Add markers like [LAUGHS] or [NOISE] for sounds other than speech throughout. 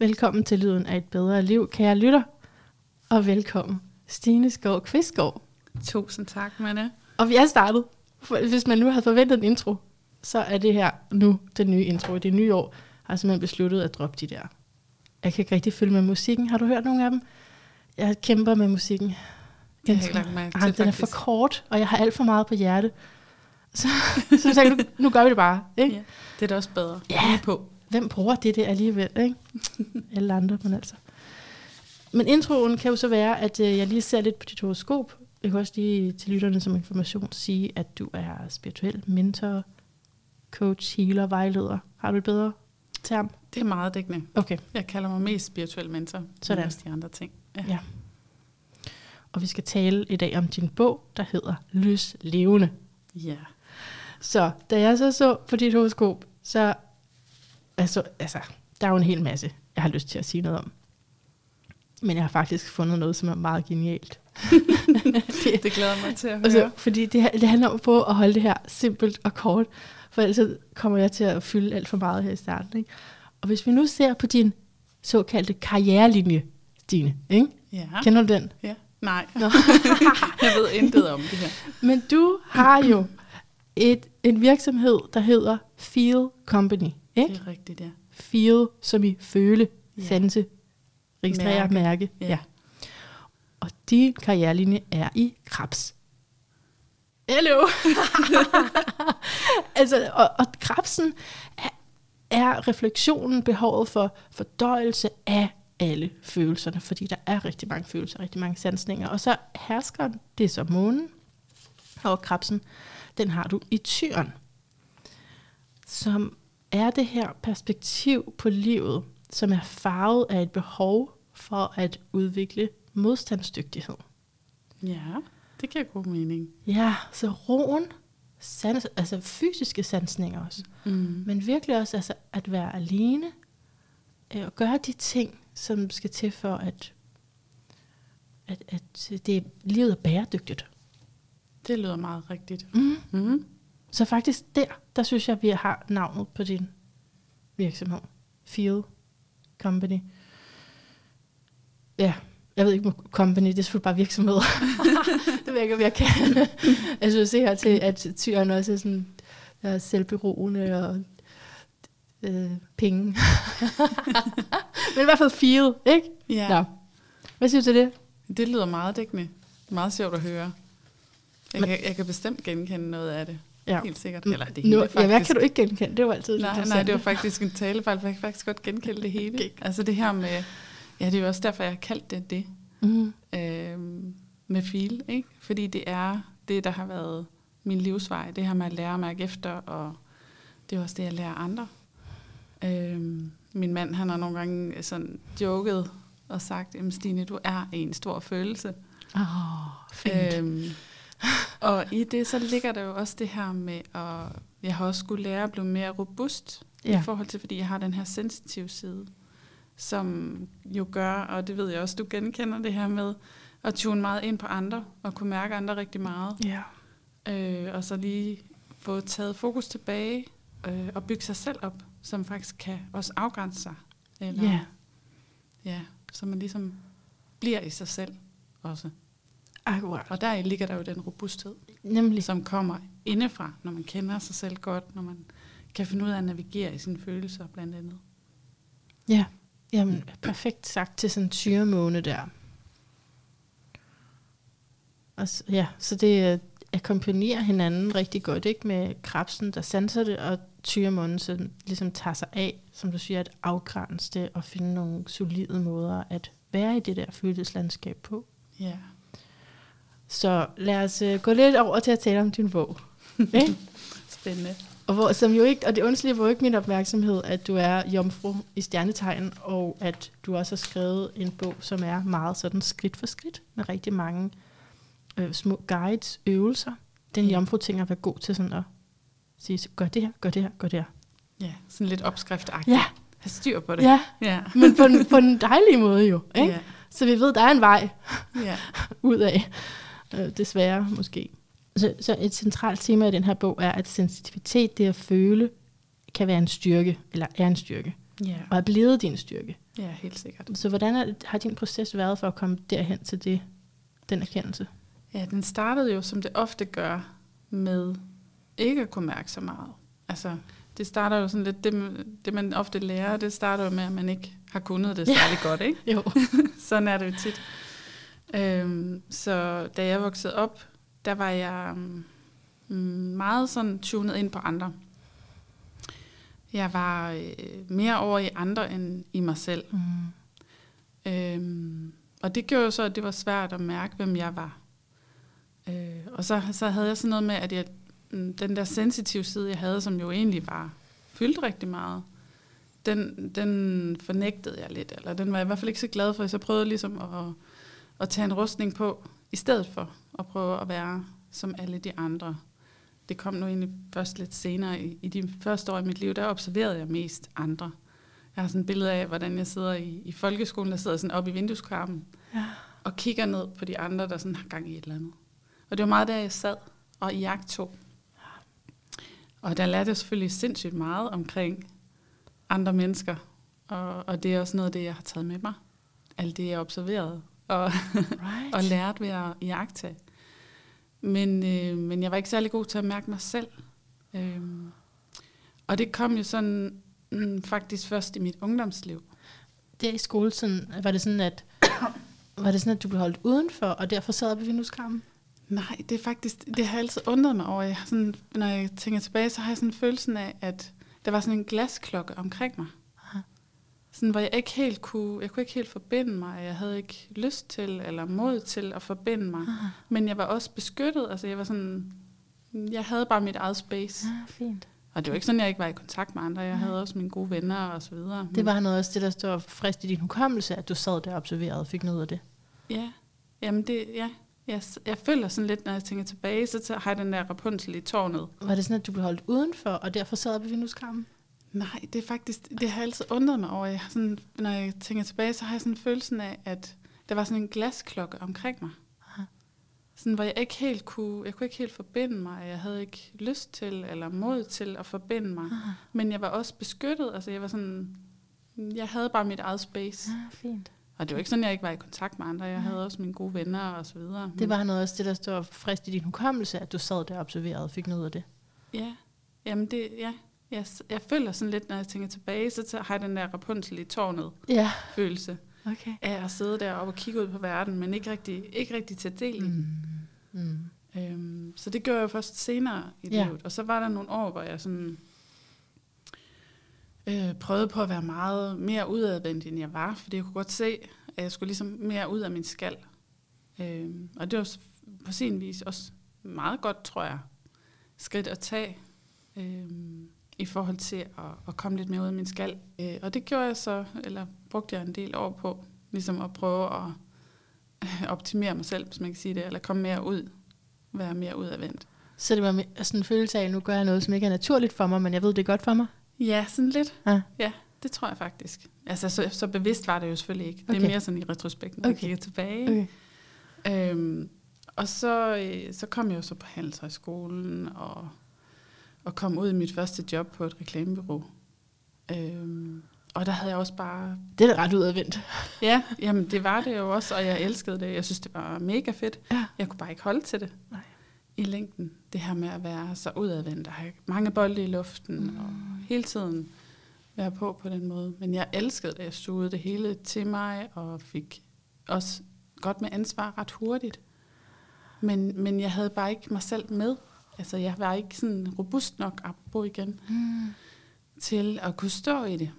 Velkommen til Lyden af et bedre liv, kære lytter. Og velkommen, Stine Skov Kvistgaard. Tusind tak, Manne. Og vi er startet. Hvis man nu havde forventet en intro, så er det her nu den nye intro. I det nye år har jeg simpelthen besluttet at droppe de der. Jeg kan ikke rigtig følge med musikken. Har du hørt nogle af dem? Jeg kæmper med musikken. Det har jeg lagt mærke Ej, til, den er for kort, og jeg har alt for meget på hjerte. [LAUGHS] Så, så jeg tænkte, nu, nu gør vi det bare. Ikke? Ja, det er da også bedre. Ja. Lige på. Hvem bruger det der alligevel? Ikke? [LAUGHS] Alle andre, men altså. Men introen kan jo så være, at øh, jeg lige ser lidt på dit horoskop. Jeg kan også lige til lytterne som information sige, at du er spirituel mentor, coach, healer, vejleder. Har du et bedre term? Det er meget dækkende. Okay. Jeg kalder mig mest spirituel mentor. Sådan. Også de andre ting. Ja. Ja. Og vi skal tale i dag om din bog, der hedder Lys Levende. ja. Så da jeg så så på dit horoskop, så altså, altså, der er jo en hel masse, jeg har lyst til at sige noget om. Men jeg har faktisk fundet noget, som er meget genialt. det, [LAUGHS] Det glæder mig til at altså, høre. fordi det, det handler om på at holde det her simpelt og kort, for ellers kommer jeg til at fylde alt for meget her i starten. Ikke? Og hvis vi nu ser på din såkaldte karrierelinje, Stine, ikke? Ja. kender du den? ja. Nej, Nå. [LAUGHS] jeg ved intet om det her. Men du har jo et, en virksomhed, der hedder Feel Company. Ikke? Det er rigtigt, ja. Feel som i føle, Ja. sanse, registrere, mærke. Mærke. Ja. Ja. Og din karrierelinje er i krebs. Hello! [LAUGHS] altså, og, og krebsen er, er refleksionen, behovet for fordøjelse af alle følelserne, fordi der er rigtig mange følelser, rigtig mange sansninger. Og så hersker det er så månen, og krebsen, den har du i tyren, som er det her perspektiv på livet, som er farvet af et behov for at udvikle modstandsdygtighed. Ja, det giver god mening. Ja, så roen, sans, altså fysiske sansninger også, Mm. men virkelig også altså, at være alene, øh, og gøre de ting, som skal til for, at, at, at det, livet er bæredygtigt. Det lyder meget rigtigt. Mm. Mm. Så faktisk der, der synes jeg, vi har navnet på din virksomhed. Feel Company. Ja, jeg ved ikke, om company, det er selvfølgelig bare virksomhed. [LAUGHS] det ved jeg ikke, om jeg kan [LAUGHS] associere til, at tyren også er sådan er selvberoende og øh, penge. [LAUGHS] Men i hvert fald feel, ikke? Ja, Nå. Hvad siger du til det? det lyder meget dækkende. Meget sjovt at høre. Jeg, Men- kan, jeg kan bestemt genkende noget af det. Ja. Helt sikkert. Eller det nu, hele ja, hvad faktisk. kan du ikke genkende? Det var altid Nej, nej, det var faktisk en talefejl, for jeg kan faktisk godt genkende det hele. Okay. Altså det her med, ja, det er jo også derfor, jeg har kaldt det det, Mm. øhm, med feel, ikke? Fordi det er det, der har været min livsvej, det her med at lære at mærke efter, og det er også det, jeg lærer andre. Øhm, min mand, han har nogle gange sådan joket og sagt, Stine, du er en stor følelse. Åh, fint. Øhm, [LAUGHS] og i det, så ligger der jo også det her med, at jeg har også skulle lære at blive mere robust, ja. I forhold til, fordi jeg har den her sensitive side, som jo gør, og det ved jeg også, du genkender det her med, at tune meget ind på andre, og kunne mærke andre rigtig meget, Ja. øh, og så lige få taget fokus tilbage, øh, og bygge sig selv op, som faktisk kan også afgrænse sig. Eller, Ja. ja, så man ligesom bliver i sig selv også. Akkurat. Og der ligger der jo den robusthed, Nemlig. som kommer indefra, når man kender sig selv godt, når man kan finde ud af at navigere i sine følelser blandt andet. Ja, jamen perfekt sagt til sådan en tyremåne der. Og s- ja, så det øh, akkompagnerer hinanden rigtig godt, ikke? Med krebsen, der sanser det, og tyremånen, som ligesom tager sig af, som du siger, at afgrænse det og finde nogle solide måder at være i det der følelseslandskab på. Ja. Så lad os øh, gå lidt over til at tale om din bog. [LAUGHS] ikke? Spændende. Og, hvor, som jo ikke, og det undslipper jo ikke min opmærksomhed, at du er jomfru i stjernetegn, og at du også har skrevet en bog, som er meget sådan skridt for skridt, med rigtig mange øh, små guides, øvelser. Den Ja. jomfru ting at være god til sådan at sige, gør det her, gør det her, gør det her. Ja, sådan lidt opskriftagtigt. Ja, Ha' styr på det. ja, Ja. men på en, på en dejlig måde jo. [LAUGHS] Ikke? Ja. Så vi ved, der er en vej ja. [LAUGHS] ud af, øh, desværre måske. Så, så et centralt tema i den her bog er, at sensitivitet, det at føle, kan være en styrke, eller er en styrke. Ja, og er blevet din styrke. ja helt sikkert. Så hvordan er, har din proces været for at komme derhen til det, den erkendelse? Ja, den startede jo, som det ofte gør, med ikke at kunne mærke så meget. Altså, det starter jo sådan lidt, det, det man ofte lærer, det starter jo med, at man ikke har kunnet det Ja. særlig godt, ikke? [LAUGHS] Jo. [LAUGHS] Sådan er det jo tit. Øhm, så da jeg voksede op, der var jeg mm, meget sådan tunet ind på andre. Jeg var øh, mere over i andre end i mig selv. Mm. Øhm, og det gjorde jo så, at det var svært at mærke, hvem jeg var. Øh, og så, så havde jeg sådan noget med, at jeg, mm, den der sensitive side, jeg havde, som jo egentlig var fyldt rigtig meget, den, den fornægtede jeg lidt, eller den var jeg i hvert fald ikke så glad for, så jeg prøvede ligesom at, at tage en rustning på, i stedet for at prøve at være som alle de andre. Det kom nu egentlig først lidt senere. I, i de første år i mit liv, der observerede jeg mest andre. Jeg har sådan et billede af, hvordan jeg sidder i, i folkeskolen, der sidder sådan oppe i vindueskarmen, Ja. og kigger ned på de andre, der sådan har gang i et eller andet. Og det var meget der, jeg sad og i jagt tog. Og der lærte jeg selvfølgelig sindssygt meget omkring andre mennesker. Og, og det er også noget af det, jeg har taget med mig. Alt det, jeg observerede og, Right. og lært ved at jagtage. Men, øh, men jeg var ikke særlig god til at mærke mig selv. Øhm, og det kom jo sådan mm, faktisk først i mit ungdomsliv. Der i skoletiden, var det sådan, at [COUGHS] var det sådan, at du blev holdt udenfor, og derfor sad på vindueskarmen? Nej, det er faktisk, det har altid undret mig over. Jeg har sådan, når jeg tænker tilbage, så har jeg sådan følelsen af, at der var sådan en glasklokke omkring mig. Sådan, hvor jeg ikke helt kunne, jeg kunne ikke helt forbinde mig. Jeg havde ikke lyst til eller mod til at forbinde mig. Ah, Men jeg var også beskyttet. Altså, jeg var sådan, jeg havde bare mit eget space. ah, fint. Og det var ikke sådan, at jeg ikke var i kontakt med andre. Jeg Nej. havde også mine gode venner og så videre. Det var noget også det, der står frist i din hukommelse, at du sad der og observerede og fik noget af det. Ja, jamen det, ja. Jeg, jeg føler sådan lidt, når jeg tænker tilbage, så har jeg den der Rapunzel i tårnet. Var det sådan, at du blev holdt udenfor, og derfor sad på vindueskarmen? Nej, det er faktisk, det har jeg altid undret mig over. Jeg har sådan, når jeg tænker tilbage, så har jeg sådan følelsen af, at der var sådan en glasklokke omkring mig. Aha. Sådan, hvor jeg ikke helt kunne, jeg kunne ikke helt forbinde mig. Jeg havde ikke lyst til eller mod til at forbinde mig. Ah, Men jeg var også beskyttet. Altså, jeg var sådan, jeg havde bare mit eget space. ah, fint. Og det var ikke sådan, at jeg ikke var i kontakt med andre. Jeg havde også mine gode venner og så videre. Det var noget også det, der står frist i din hukommelse, at du sad der og observerede og fik noget af det. Ja, jamen det, ja. Jeg, jeg føler sådan lidt, når jeg tænker tilbage, så har jeg den der Rapunzel i tårnet Ja, følelse. okay. af at sidde deroppe og kigge ud på verden, men ikke rigtig, ikke rigtig tage del i. Mm. Mm. Øhm, så det gjorde jeg først senere i Ja. livet. Og så var der nogle år, hvor jeg sådan, øh, prøvede på at være meget mere udadvendt, end jeg var. Fordi jeg kunne godt se, at jeg skulle ligesom mere ud af min skal. Øhm, og det var på sin vis også meget godt, tror jeg, skridt at tage. Øhm, i forhold til at, at komme lidt mere ud af min skal. Øh, og det gjorde jeg så, eller brugte jeg en del år på, ligesom at prøve at øh, optimere mig selv, hvis man kan sige det, eller komme mere ud, være mere udadvendt. Så det var sådan en følelse af, at nu gør jeg noget, som ikke er naturligt for mig, men jeg ved, det er godt for mig. Ja, sådan lidt. Ja. Ja, det tror jeg faktisk. Altså, så, så bevidst var det jo selvfølgelig ikke. Det Okay. er mere sådan i retrospekt, når okay. jeg Okay. kigger tilbage. Okay. Øhm, og så, øh, så kom jeg jo så på Handelshøjskolen og, og kom ud i mit første job på et reklamebureau. Øhm, og der havde jeg også bare... Det er da ret udadvendt. Ja, jamen det var det jo også, og jeg elskede det. Jeg synes, det var mega fedt. Ja. Jeg kunne bare ikke holde til det Nej. i længden. Det her med at være så udadvendt og have mange bolde i luften mm. og hele tiden være på på den måde. Men jeg elskede det. Jeg sugede det hele til mig og fik også godt med ansvar ret hurtigt. Men, men jeg havde bare ikke mig selv med. Altså, jeg var ikke sådan robust nok, apropos igen, Mm. til at kunne stå i det.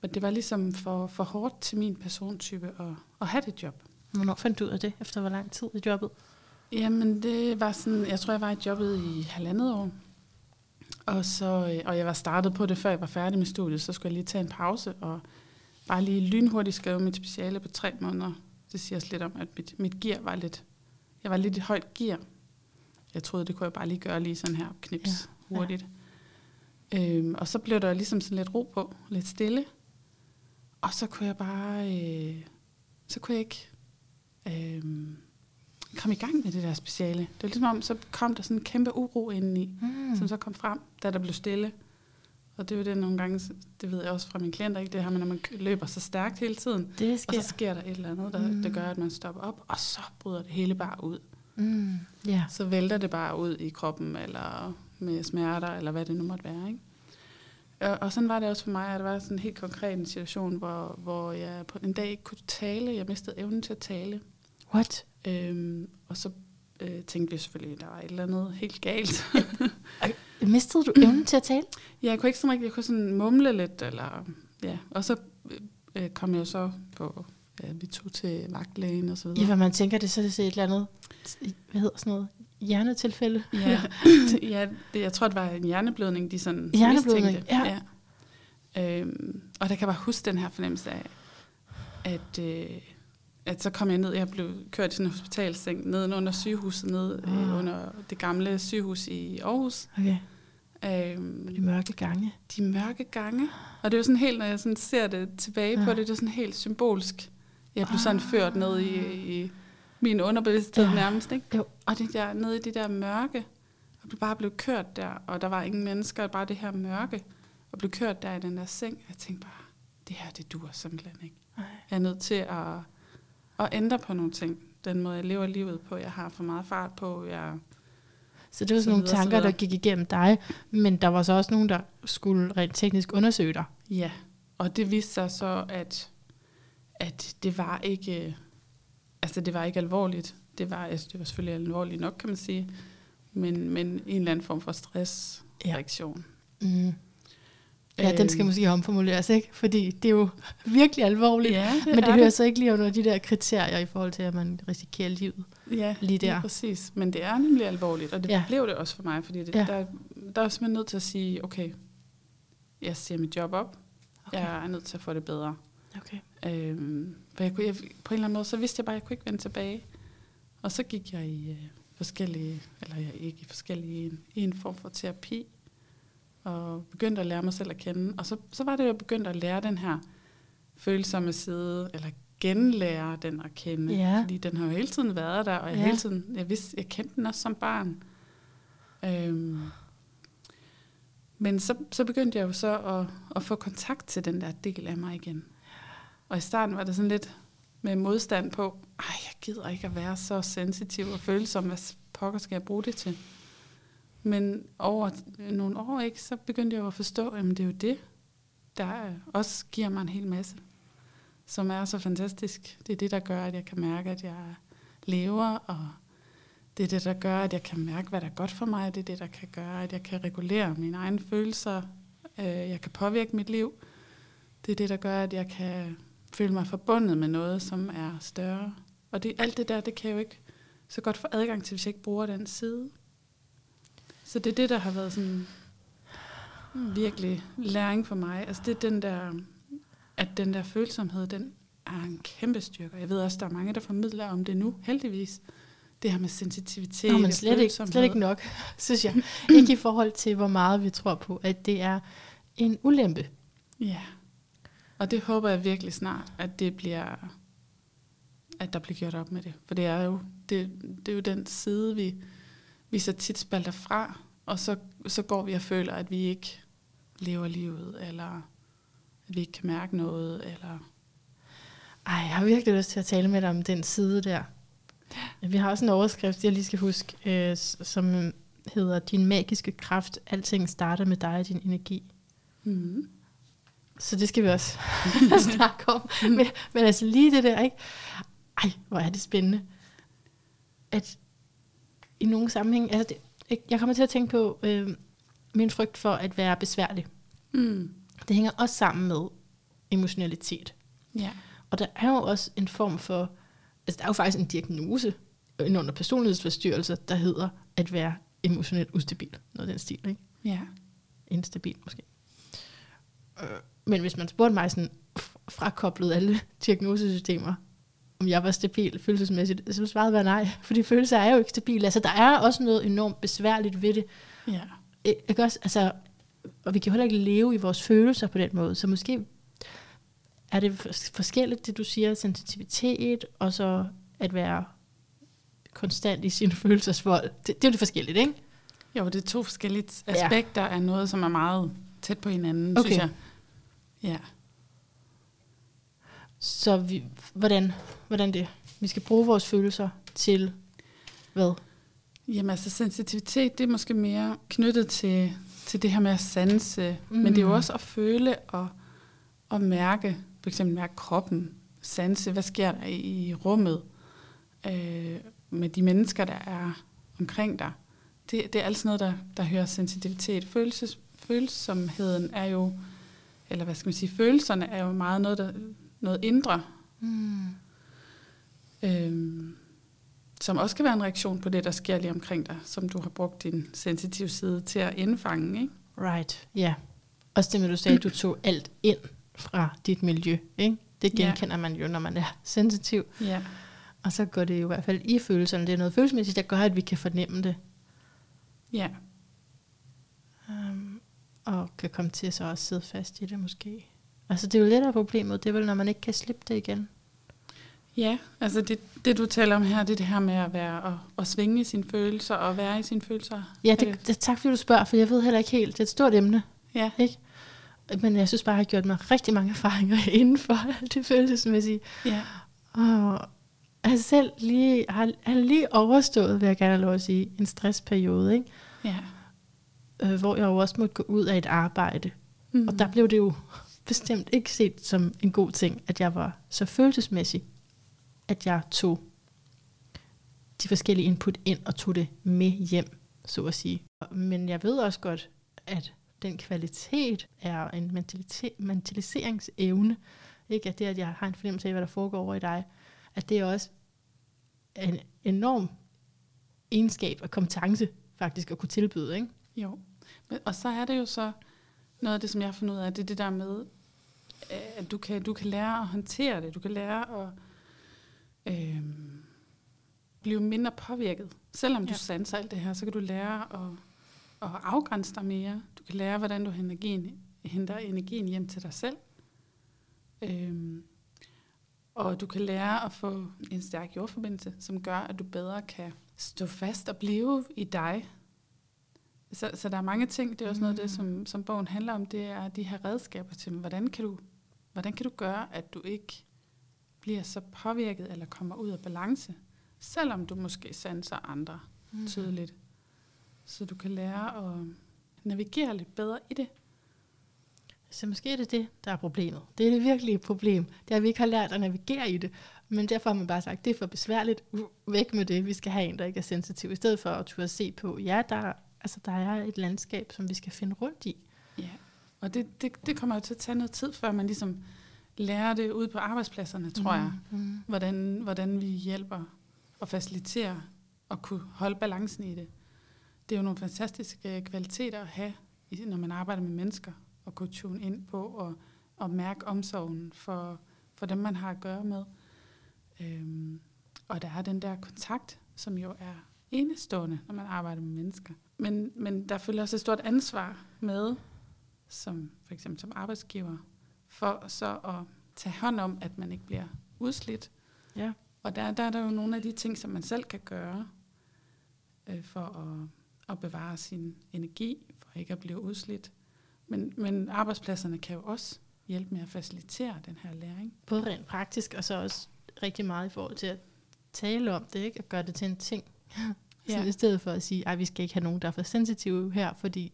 For det var ligesom for, for hårdt til min persontype at, at have det job. Hvornår fandt du ud af det, efter hvor lang tid i jobbet? Jamen, det var sådan, jeg tror, jeg var i jobbet i halvandet år. Og, så, øh, og jeg var startet på det, før jeg var færdig med studiet, så skulle jeg lige tage en pause, og bare lige lynhurtigt skrive mit speciale på tre måneder. Det siger også lidt om, at mit, mit gear var lidt, jeg var lidt i højt gear. Jeg troede, det kunne jeg bare lige gøre lige sådan her, knips Ja, ja, hurtigt. Øhm, og så blev der ligesom sådan lidt ro på, lidt stille. Og så kunne jeg bare, øh, så kunne jeg ikke øh, komme i gang med det der speciale. Det var ligesom om, så kom der sådan en kæmpe uro indeni, Mm. som så kom frem, da der blev stille. Og det er jo det nogle gange, det ved jeg også fra mine klienter, ikke? det her med, når man løber så stærkt hele tiden, Det og sker. så sker der et eller andet, der, mm. der gør, at man stopper op, og så bryder det hele bare ud. Mm, ja. Så vælter det bare ud i kroppen, eller med smerter, eller hvad det nu måtte være. Ikke? Og, og sådan var det også for mig, at der var sådan en helt konkret en situation, hvor, hvor jeg på en dag ikke kunne tale. Jeg mistede evnen til at tale. What? Øhm, og så øh, tænkte vi selvfølgelig, at der var et eller andet helt galt. [LAUGHS] Mistede du evnen til at tale? [CLEARS THROAT] ja, jeg kunne ikke sådan rigtig, jeg kunne sådan mumle lidt, eller ja. Og så øh, kom jeg så på, ja, vi tog til vagtlægen og så Ja, videre. hvad man tænker, det er så det er et eller andet, hvad hedder sådan noget, hjernetilfælde? Ja, [LAUGHS] ja det, jeg tror, det var en hjerneblødning, de sådan Hjerneblødning, mistænkte. ja. ja. Øhm, og der kan jeg bare huske den her fornemmelse af, at, øh, at så kom jeg ned, jeg blev kørt i sådan en hospitalseng ned under sygehuset, ned øh, Ah. under det gamle sygehus i Aarhus. Okay, Øhm, de mørke gange. de mørke gange. Og det er jo sådan helt, når jeg sådan ser det tilbage på Ja. det, det er sådan helt symbolsk. Jeg blev sådan Ah. ført ned i, i min underbevidsthed Ja. nærmest, ikke? Jo. Og det der, nede i det der mørke, og blev bare blev kørt der, og der var ingen mennesker, bare det her mørke, og blev kørt der i den der seng. Jeg tænkte bare, det her, det dur simpelthen ikke. Ej. Jeg er nødt til at, at ændre på nogle ting. Den måde, jeg lever livet på. Jeg har for meget fart på. Jeg, Så det var Så sådan nogle videre, så tanker, der videre. gik igennem dig, men der var så også nogen, der skulle rent teknisk undersøge dig. Ja, og det viste sig så, at, at det var ikke, altså det var ikke alvorligt. Det var, altså det var selvfølgelig alvorligt nok, kan man sige, men, men en eller anden form for stressreaktion. Mm. Ja, den skal Øhm, måske omformuleres, ikke? Fordi det er jo [LAUGHS] virkelig alvorligt. Ja, det men det er hører så ikke lige under de der kriterier i forhold til, at man risikerer livet. Ja, lige der. lige præcis. Men det er nemlig alvorligt, og det Ja. ja. blev det også for mig, fordi det, Ja. ja. der, der er simpelthen nødt til at sige, okay, jeg siger mit job op, okay. jeg er nødt til at få det bedre. Okay. Øhm, for jeg kunne, jeg, på en eller anden måde, så vidste jeg bare, at jeg kunne ikke vende tilbage. Og så gik jeg i øh, forskellige, eller jeg ikke i forskellige, en, en form for terapi, og begyndte at lære mig selv at kende. Og så, så var det, jeg begyndte at lære den her følsomme side, eller genlære den at kende. Ja. Fordi den har jo hele tiden været der, og jeg, ja. hele tiden, jeg, vidste, jeg kendte den også som barn. Øhm, men så, så begyndte jeg jo så at, at få kontakt til den der del af mig igen. Og i starten var det sådan lidt med modstand på, ej, jeg gider ikke at være så sensitiv og følsom, hvad pokker skal jeg bruge det til? Men over nogle år, ikke, så begyndte jeg jo at forstå, at det er jo det, der øh, også giver mig en hel masse, som er så fantastisk. Det er det, der gør, at jeg kan mærke, at jeg lever, og det er det, der gør, at jeg kan mærke, hvad der er godt for mig. Det er det, der kan gøre, at jeg kan regulere mine egne følelser. Øh, jeg kan påvirke mit liv. Det er det, der gør, at jeg kan føle mig forbundet med noget, som er større. Og det, alt det der, det kan jeg jo ikke så godt få adgang til, hvis jeg ikke bruger den side. Så det er det, der har været sådan virkelig læring for mig. Altså det er den der, at den der følsomhed, den er en kæmpe styrke. Jeg ved også, der er mange, der formidler om det nu, heldigvis. Det her med sensitivitet Nå, men og slet ikke, slet ikke nok, [LAUGHS] synes jeg. ikke i forhold til, hvor meget vi tror på, at det er en ulempe. Ja. Og det håber jeg virkelig snart, at det bliver, at der bliver gjort op med det. For det er jo, det, det er jo den side, vi, vi så tit spalter fra, og så, så går vi og føler, at vi ikke lever livet, eller at vi ikke kan mærke noget, eller... Ej, jeg har virkelig lyst til at tale med dig om den side der. Vi har også en overskrift, jeg lige skal huske, øh, som hedder Din magiske kraft. Alting starter med dig og din energi. Mm. Så det skal vi også [LAUGHS] [LAUGHS] snakke om. Men, men altså lige det der, ikke? Ej, hvor er det spændende. At i nogle sammenhæng, altså det, jeg kommer til at tænke på øh, min frygt for at være besværlig. Mm. Det hænger også sammen med emotionalitet. Ja. Og der er jo også en form for, altså der er jo faktisk en diagnose inden under personlighedsforstyrrelser, der hedder at være emotionelt ustabil. Noget af den stil, ikke? Ja. Instabil måske. Men hvis man spurgte mig sådan, frakoblet alle [LAUGHS] diagnosesystemer, om jeg var stabil følelsesmæssigt, så svaret være nej, [LAUGHS] fordi følelser er jo ikke stabile. Altså, der er også noget enormt besværligt ved det. Ja. Ikke også? Altså, og vi kan heller ikke leve i vores følelser på den måde, så måske er det fors- forskelligt, det du siger, sensitivitet, og så at være konstant i sin [LAUGHS] følelsesvold. Det, det er jo det forskellige, ikke? Jo, det er to forskellige Ja. aspekter af noget, som er meget tæt på hinanden, Okay. synes jeg. Ja. Så vi, hvordan, hvordan det? Vi skal bruge vores følelser til hvad? Jamen altså sensitivitet, det er måske mere knyttet til, til det her med at sanse, mm. men det er jo Mm. også at føle og, og mærke, for eksempel mærke kroppen, sanse, hvad sker der i, i rummet øh, med de mennesker, der er omkring dig. Det, det er alt sådan noget, der, der hører sensitivitet. Følelses, følsomheden er jo, eller hvad skal man sige, følelserne er jo meget noget, der, noget indre, Mm. øhm, som også kan være en reaktion på det, der sker lige omkring dig, som du har brugt din sensitive side til at indfange. Ikke? Right, ja. Også det med, du sagde, at du tog alt ind fra dit miljø. Ikke? Det genkender man jo, når man er sensitiv. Ja. Og så går det jo i hvert fald i følelserne. Det er noget følelsesmæssigt, der gør, at vi kan fornemme det. ja. Um, og kan komme til så også sidde fast i det måske. Altså det er jo lidt af problemet, det er vel, når man ikke kan slippe det igen. Ja, altså det, det du taler om her, det er det her med at være og, og svinge i sine følelser og være i sine følelser. Ja, det, det, tak fordi du spørger, for jeg ved heller ikke helt. Det er et stort emne, ja, ikke? Men jeg synes bare, jeg har gjort mig rigtig mange erfaringer [LAUGHS] inden for det følelsesmæssige. ja, Og jeg selv lige, har, har lige overstået, vil jeg gerne lov at sige, en stressperiode, ikke? ja. Øh, hvor jeg jo også måtte gå ud af et arbejde. Mm. Og der blev det jo [LAUGHS] bestemt ikke set som en god ting, at jeg var så følelsesmæssig, at jeg tog de forskellige input ind og tog det med hjem, så at sige. Men jeg ved også godt, at den kvalitet er en mentaliseringsevne. Ikke at det, at jeg har en fornemmelse af, hvad der foregår over i dig, at det er også en enorm egenskab og kompetence faktisk at kunne tilbyde. Ikke? Jo. Og så er det jo så noget af det, som jeg har fundet ud af, det er det der med, øh, at du kan, du kan lære at håndtere det. Du kan lære at øh, blive mindre påvirket. Selvom. Ja. du sanser alt det her, så kan du lære at, at afgrænse dig mere. Du kan lære, hvordan du henter energien, henter energien hjem til dig selv. Øh, og du kan lære at få en stærk jordforbindelse, som gør, at du bedre kan stå fast og blive i dig, så, så der er mange ting, det er også noget af det, som, som bogen handler om, det er de her redskaber til, hvordan kan du, hvordan kan du gøre, at du ikke bliver så påvirket eller kommer ud af balance, selvom du måske sanser andre mm. tydeligt. Så du kan lære at navigere lidt bedre i det. Så måske er det det, der er problemet. Det er det virkelige problem. Det er, at vi ikke har lært at navigere i det. Men derfor har man bare sagt, det er for besværligt. Væk med det. Vi skal have en, der ikke er sensitiv. I stedet for at turde se på, ja, der, altså, der er et landskab, som vi skal finde rundt i. Ja. Og det, det, det kommer jo til at tage noget tid, før man ligesom lærer det ude på arbejdspladserne, tror jeg. Mm. hvordan, hvordan vi hjælper og faciliterer og kunne holde balancen i det. Det er jo nogle fantastiske kvaliteter at have, når man arbejder med mennesker, og kunne tune ind på og, og mærke omsorgen for, for dem, man har at gøre med. Øhm, og der er den der kontakt, som jo er enestående, når man arbejder med mennesker. Men, men der følger også et stort ansvar med, som for eksempel som arbejdsgiver, for så at tage hånd om, at man ikke bliver udslidt, Ja. og der, der er der jo nogle af de ting, som man selv kan gøre øh, for at, at bevare sin energi, for ikke at blive udslidt. Men, men arbejdspladserne kan jo også hjælpe med at facilitere den her læring. Både rent praktisk, og så også rigtig meget i forhold til at tale om det, ikke? Og gøre det til en ting. Ja. Så i stedet for at sige, at vi skal ikke have nogen, der er for sensitive her, fordi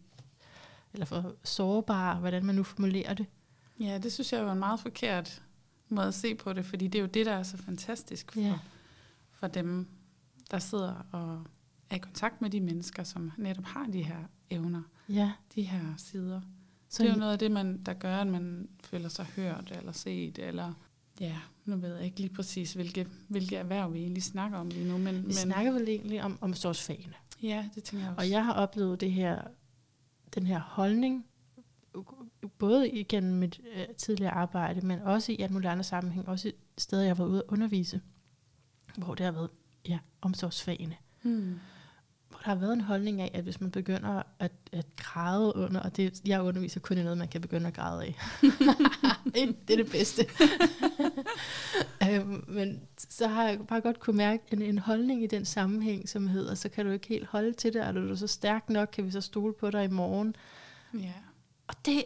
eller for sårbare, hvordan man nu formulerer det. Ja, det synes jeg jo er en meget forkert måde at se på det, fordi det er jo det, der er så fantastisk for, Ja. for dem, der sidder og er i kontakt med de mennesker, som netop har de her evner, Ja, de her sider. så Så det er jo noget af det, man, der gør, at man føler sig hørt eller set, eller ja, nu ved jeg ikke lige præcis, hvilke, hvilke erhverv vi egentlig snakker om lige nu, men, vi men snakker vel egentlig om omsorgsfagene. ja, det tænker jeg også. Og jeg har oplevet det her, den her holdning, både igennem mit øh, tidligere arbejde, men også i mulige andre sammenhæng, også steder, jeg har været ude at undervise, hvor det har været ja, omsorgsfagene. Hmm. Der har været en holdning af, at hvis man begynder at, at græde under, og det, jeg underviser kun i noget, man kan begynde at græde af. [LAUGHS] Det er det bedste. [LAUGHS] øhm, men så har jeg bare godt kunne mærke en, en holdning i den sammenhæng, som hedder, så kan du ikke helt holde til det, er du så stærk nok, kan vi så stole på dig i morgen. Ja. Og det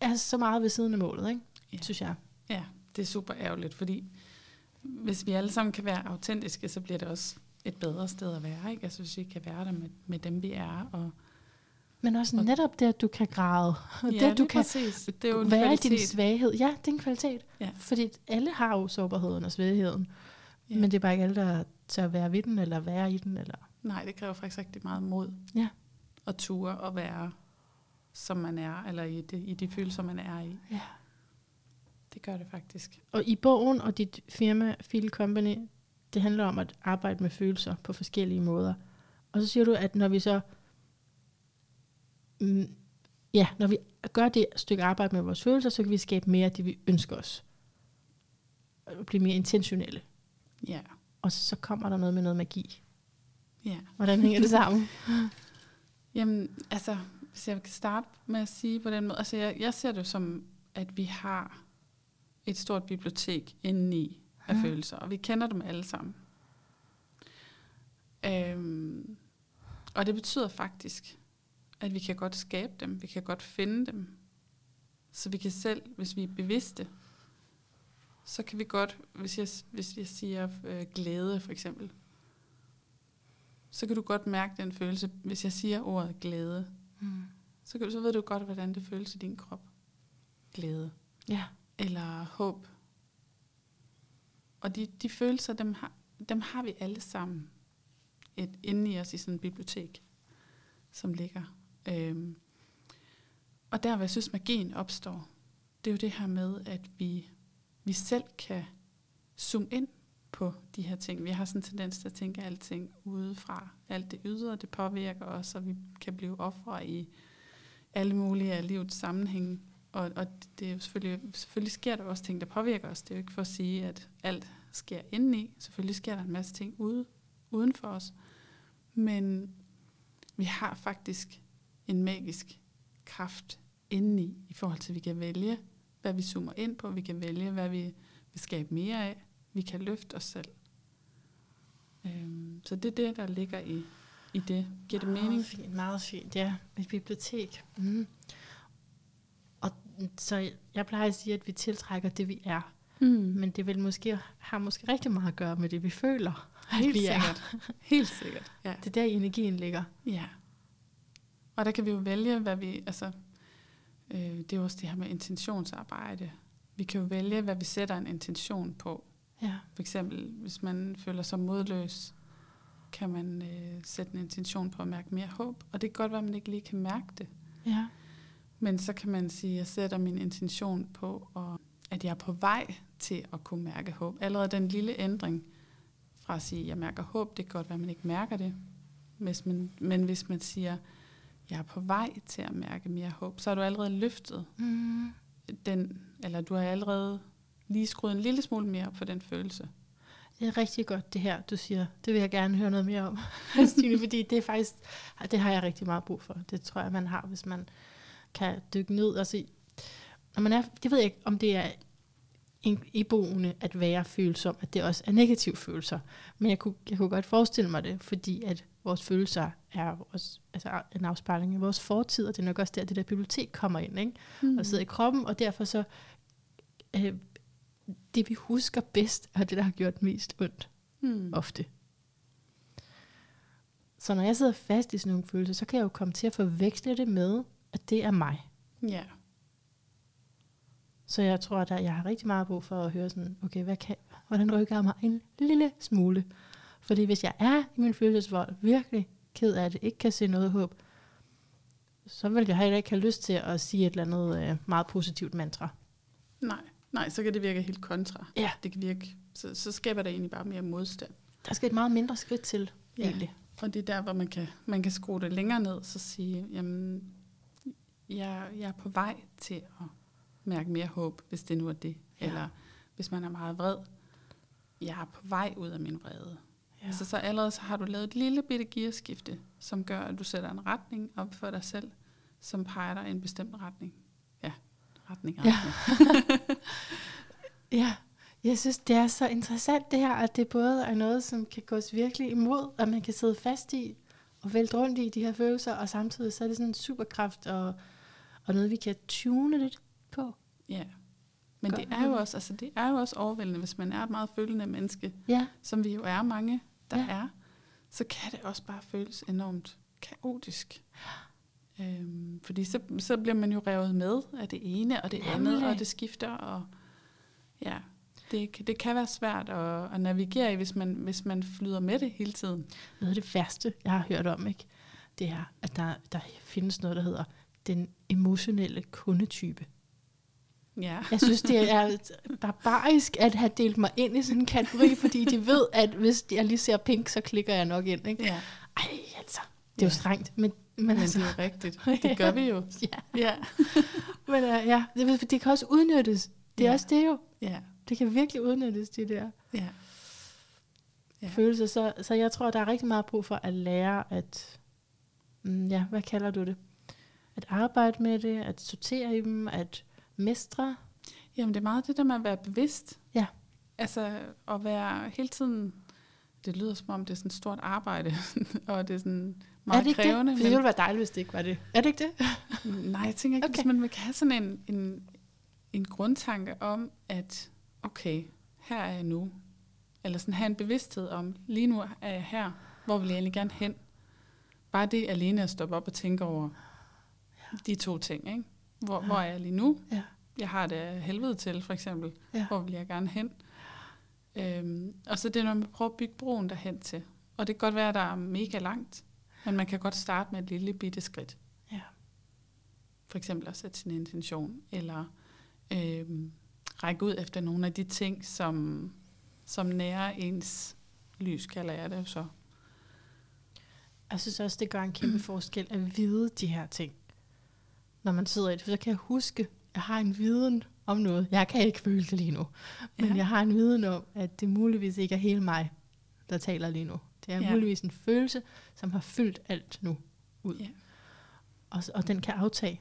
er så meget ved siden af målet, ikke? Ja. synes jeg. Ja, det er super ærgerligt, fordi hvis vi alle sammen kan være autentiske, så bliver det også et bedre sted at være. Ikke? Altså hvis vi kan være der med, med dem, vi er. Og, Men også Og- netop det, at du kan græde. Og ja, det, at du kan præcis. Det er jo en være kvalitet. din svaghed. Ja, det er en kvalitet. Ja. Fordi alle har jo sårbarheden og svagheden. Ja. Men det er bare ikke alle, der tør være ved den, eller være i den. Eller... Nej, det kræver faktisk rigtig meget mod. Ja. At ture og være, som man er, eller i, det, i de følelser, man er i. Ja. Det gør det faktisk. Og i bogen og dit firma, Feel Company, det handler om at arbejde med følelser på forskellige måder. Og så siger du, at når vi så... Mm, ja, når vi gør det stykke arbejde med vores følelser, så kan vi skabe mere af det, vi ønsker os. Og blive mere intentionelle. Ja. Og så kommer der noget med noget magi. Ja. Hvordan hænger det sammen? [LAUGHS] Jamen, altså, hvis jeg kan starte med at sige på den måde, altså jeg, jeg ser det som, at vi har et stort bibliotek indeni af Ja. følelser, og vi kender dem alle sammen. Øhm, og det betyder faktisk, at vi kan godt skabe dem, vi kan godt finde dem, så vi kan selv, hvis vi er bevidste, så kan vi godt, hvis jeg, hvis jeg siger øh, glæde for eksempel, så kan du godt mærke den følelse, hvis jeg siger ordet glæde, Mm. så, kan, så ved du godt, hvordan det føles i din krop. Glæde. Ja. Eller håb. Og de, de følelser, dem har, dem har vi alle sammen et, inde i os i sådan et bibliotek, som ligger. Øhm, og der, hvor jeg synes, magien opstår, det er jo det her med, at vi, vi selv kan zoome ind på de her ting. Vi har sådan en tendens til at tænke alting udefra. Alt det ydre, det påvirker os, og vi kan blive ofre i alle mulige af livets sammenhænge. Og, og det er jo selvfølgelig, selvfølgelig sker der også ting, der påvirker os. Det er jo ikke for at sige, at alt sker indeni. Selvfølgelig sker der en masse ting ude, uden for os. Men vi har faktisk en magisk kraft indeni, i forhold til, at vi kan vælge, hvad vi zoomer ind på. Vi kan vælge, hvad vi vil skabe mere af. Vi kan løfte os selv. Øhm, så det er det, der ligger i, i det. Giver det mening? Fint, meget fint, ja. Et bibliotek. Mm. Så jeg plejer at sige, at vi tiltrækker det, vi er. Mm. Men det vil måske, har måske rigtig meget at gøre med det, vi føler, Helt vi er. sikkert. Helt sikkert. Ja. Det er der, energien ligger. ja. Og der kan vi jo vælge, hvad vi... Altså, øh, det er jo også det her med intentionsarbejde. Vi kan jo vælge, hvad vi sætter en intention på. Ja. For eksempel, hvis man føler sig modløs, kan man øh, sætte en intention på at mærke mere håb. Og det kan godt være, at man ikke lige kan mærke det. Ja. Men så kan man sige, at jeg sætter min intention på, og at jeg er på vej til at kunne mærke håb. Allerede den lille ændring fra at sige, at jeg mærker håb, det kan godt være, at man ikke mærker det. Hvis man, men hvis man siger, jeg er på vej til at mærke mere håb, så har du allerede løftet Mm. den, eller du har allerede lige skruet en lille smule mere op for den følelse. Det er rigtig godt, det her, du siger. Det vil jeg gerne høre noget mere om, [LAUGHS] Stine, fordi det er faktisk, det har jeg rigtig meget brug for. Det tror jeg, man har, hvis man kan dykke ned og se. Når man er, det ved jeg ikke, om det er en- iboende at være følsom, at det også er negative følelser. Men jeg kunne, jeg kunne godt forestille mig det, fordi at vores følelser er vores, altså en afspejling af vores fortid, og det er nok også der, det der bibliotek kommer ind, ikke? Mm. og sidder i kroppen, og derfor så, øh, det vi husker bedst, er det, der har gjort mest ondt, Mm. ofte. Så når jeg sidder fast i sådan nogle følelser, så kan jeg jo komme til at forveksle det med, at det er mig. Ja. Så jeg tror, at jeg har rigtig meget brug for at høre sådan, okay, hvad kan, hvordan rykker jeg mig en lille smule? Fordi hvis jeg er i min følelsesvold, virkelig ked af det, ikke kan se noget håb, så vil jeg heller ikke have lyst til at sige et eller andet øh, meget positivt mantra. Nej, nej, så kan det virke helt kontra. Ja. Det kan virke, så, så skaber det egentlig bare mere modstand. Der skal et meget mindre skridt til, ja. egentlig. Og det er der, hvor man kan, man kan skrue det længere ned, så sige, jamen, jeg, jeg er på vej til at mærke mere håb, hvis det nu er det. Ja. Ja. Eller hvis man er meget vred, jeg er på vej ud af min vrede. Ja. Altså så allerede så har du lavet et lille bitte gearskifte, som gør, at du sætter en retning op for dig selv, som peger dig i en bestemt retning. Ja, retning. Ja. retning. [LAUGHS] Ja, jeg synes, det er så interessant det her, at det både er noget, som kan gås virkelig imod, at man kan sidde fast i og vælte rundt i de her følelser, og samtidig så er det sådan en superkraft at, og noget, vi kan tune lidt på. Ja. Men det er jo også, altså det er jo også overvældende, hvis man er et meget følende menneske, Ja, som vi jo er mange, der Ja. er, så kan det også bare føles enormt kaotisk. Øhm, fordi så, så bliver man jo revet med af det ene og det andet, Nemlig. og det skifter, og ja, det, det kan være svært at, at navigere i, hvis man, hvis man flyder med det hele tiden. noget af det værste, jeg har hørt om, ikke? det er, at der, der findes noget, der hedder den emotionelle kundetype. Ja, Jeg synes, det er barbarisk at have delt mig ind i sådan en kategori, fordi de ved, at hvis jeg lige ser pink, så klikker jeg nok ind. Ikke? ja. Ej, altså, det er jo strengt, men, men, men altså, det er jo rigtigt. Det gør vi jo. [LAUGHS] ja, Ja, [LAUGHS] men uh, ja, det, det kan også udnyttes. Det er Ja. også det jo. ja, Det kan virkelig udnyttes, de der ja. ja. Ja. følelser. Så, så jeg tror, der er rigtig meget brug for at lære at, mm, ja, hvad kalder du det? At arbejde med det, at sortere i dem, at mestre. Jamen det er meget det der med at være bevidst. Ja. Altså at være hele tiden, det lyder som om det er sådan et stort arbejde, [LAUGHS] og det er sådan er meget det ikke krævende. det? For det ville være dejligt, hvis det ikke var det. Er det ikke det? [LAUGHS] Nej, jeg tænker ikke, okay. Hvis man kan have sådan en, en, en grundtanke om, at okay, her er jeg nu. Eller sådan have en bevidsthed om, lige nu er jeg her, hvor vil jeg egentlig gerne hen. Bare det alene at stoppe op og tænke over. De to ting. Ikke? Hvor, Ja. hvor er jeg lige nu? Ja. Jeg har det helvede til, for eksempel. Ja. Hvor vil jeg gerne hen? Øhm, og så det, når man prøver at bygge broen derhen til. Og det kan godt være, at der er mega langt, men man kan godt starte med et lille bitte skridt. Ja. For eksempel at sætte sin intention, eller øhm, række ud efter nogle af de ting, som, som nærer ens lys, kalder jeg det så. Jeg synes også, det gør en kæmpe forskel at vide de her ting. Når man sidder i det. For så kan jeg huske, jeg har en viden om noget. Jeg kan ikke føle det lige nu. Men Ja. jeg har en viden om, at det muligvis ikke er hele mig, der taler lige nu. Det er Ja. muligvis en følelse, som har fyldt alt nu ud. Ja. Og, og den kan aftage.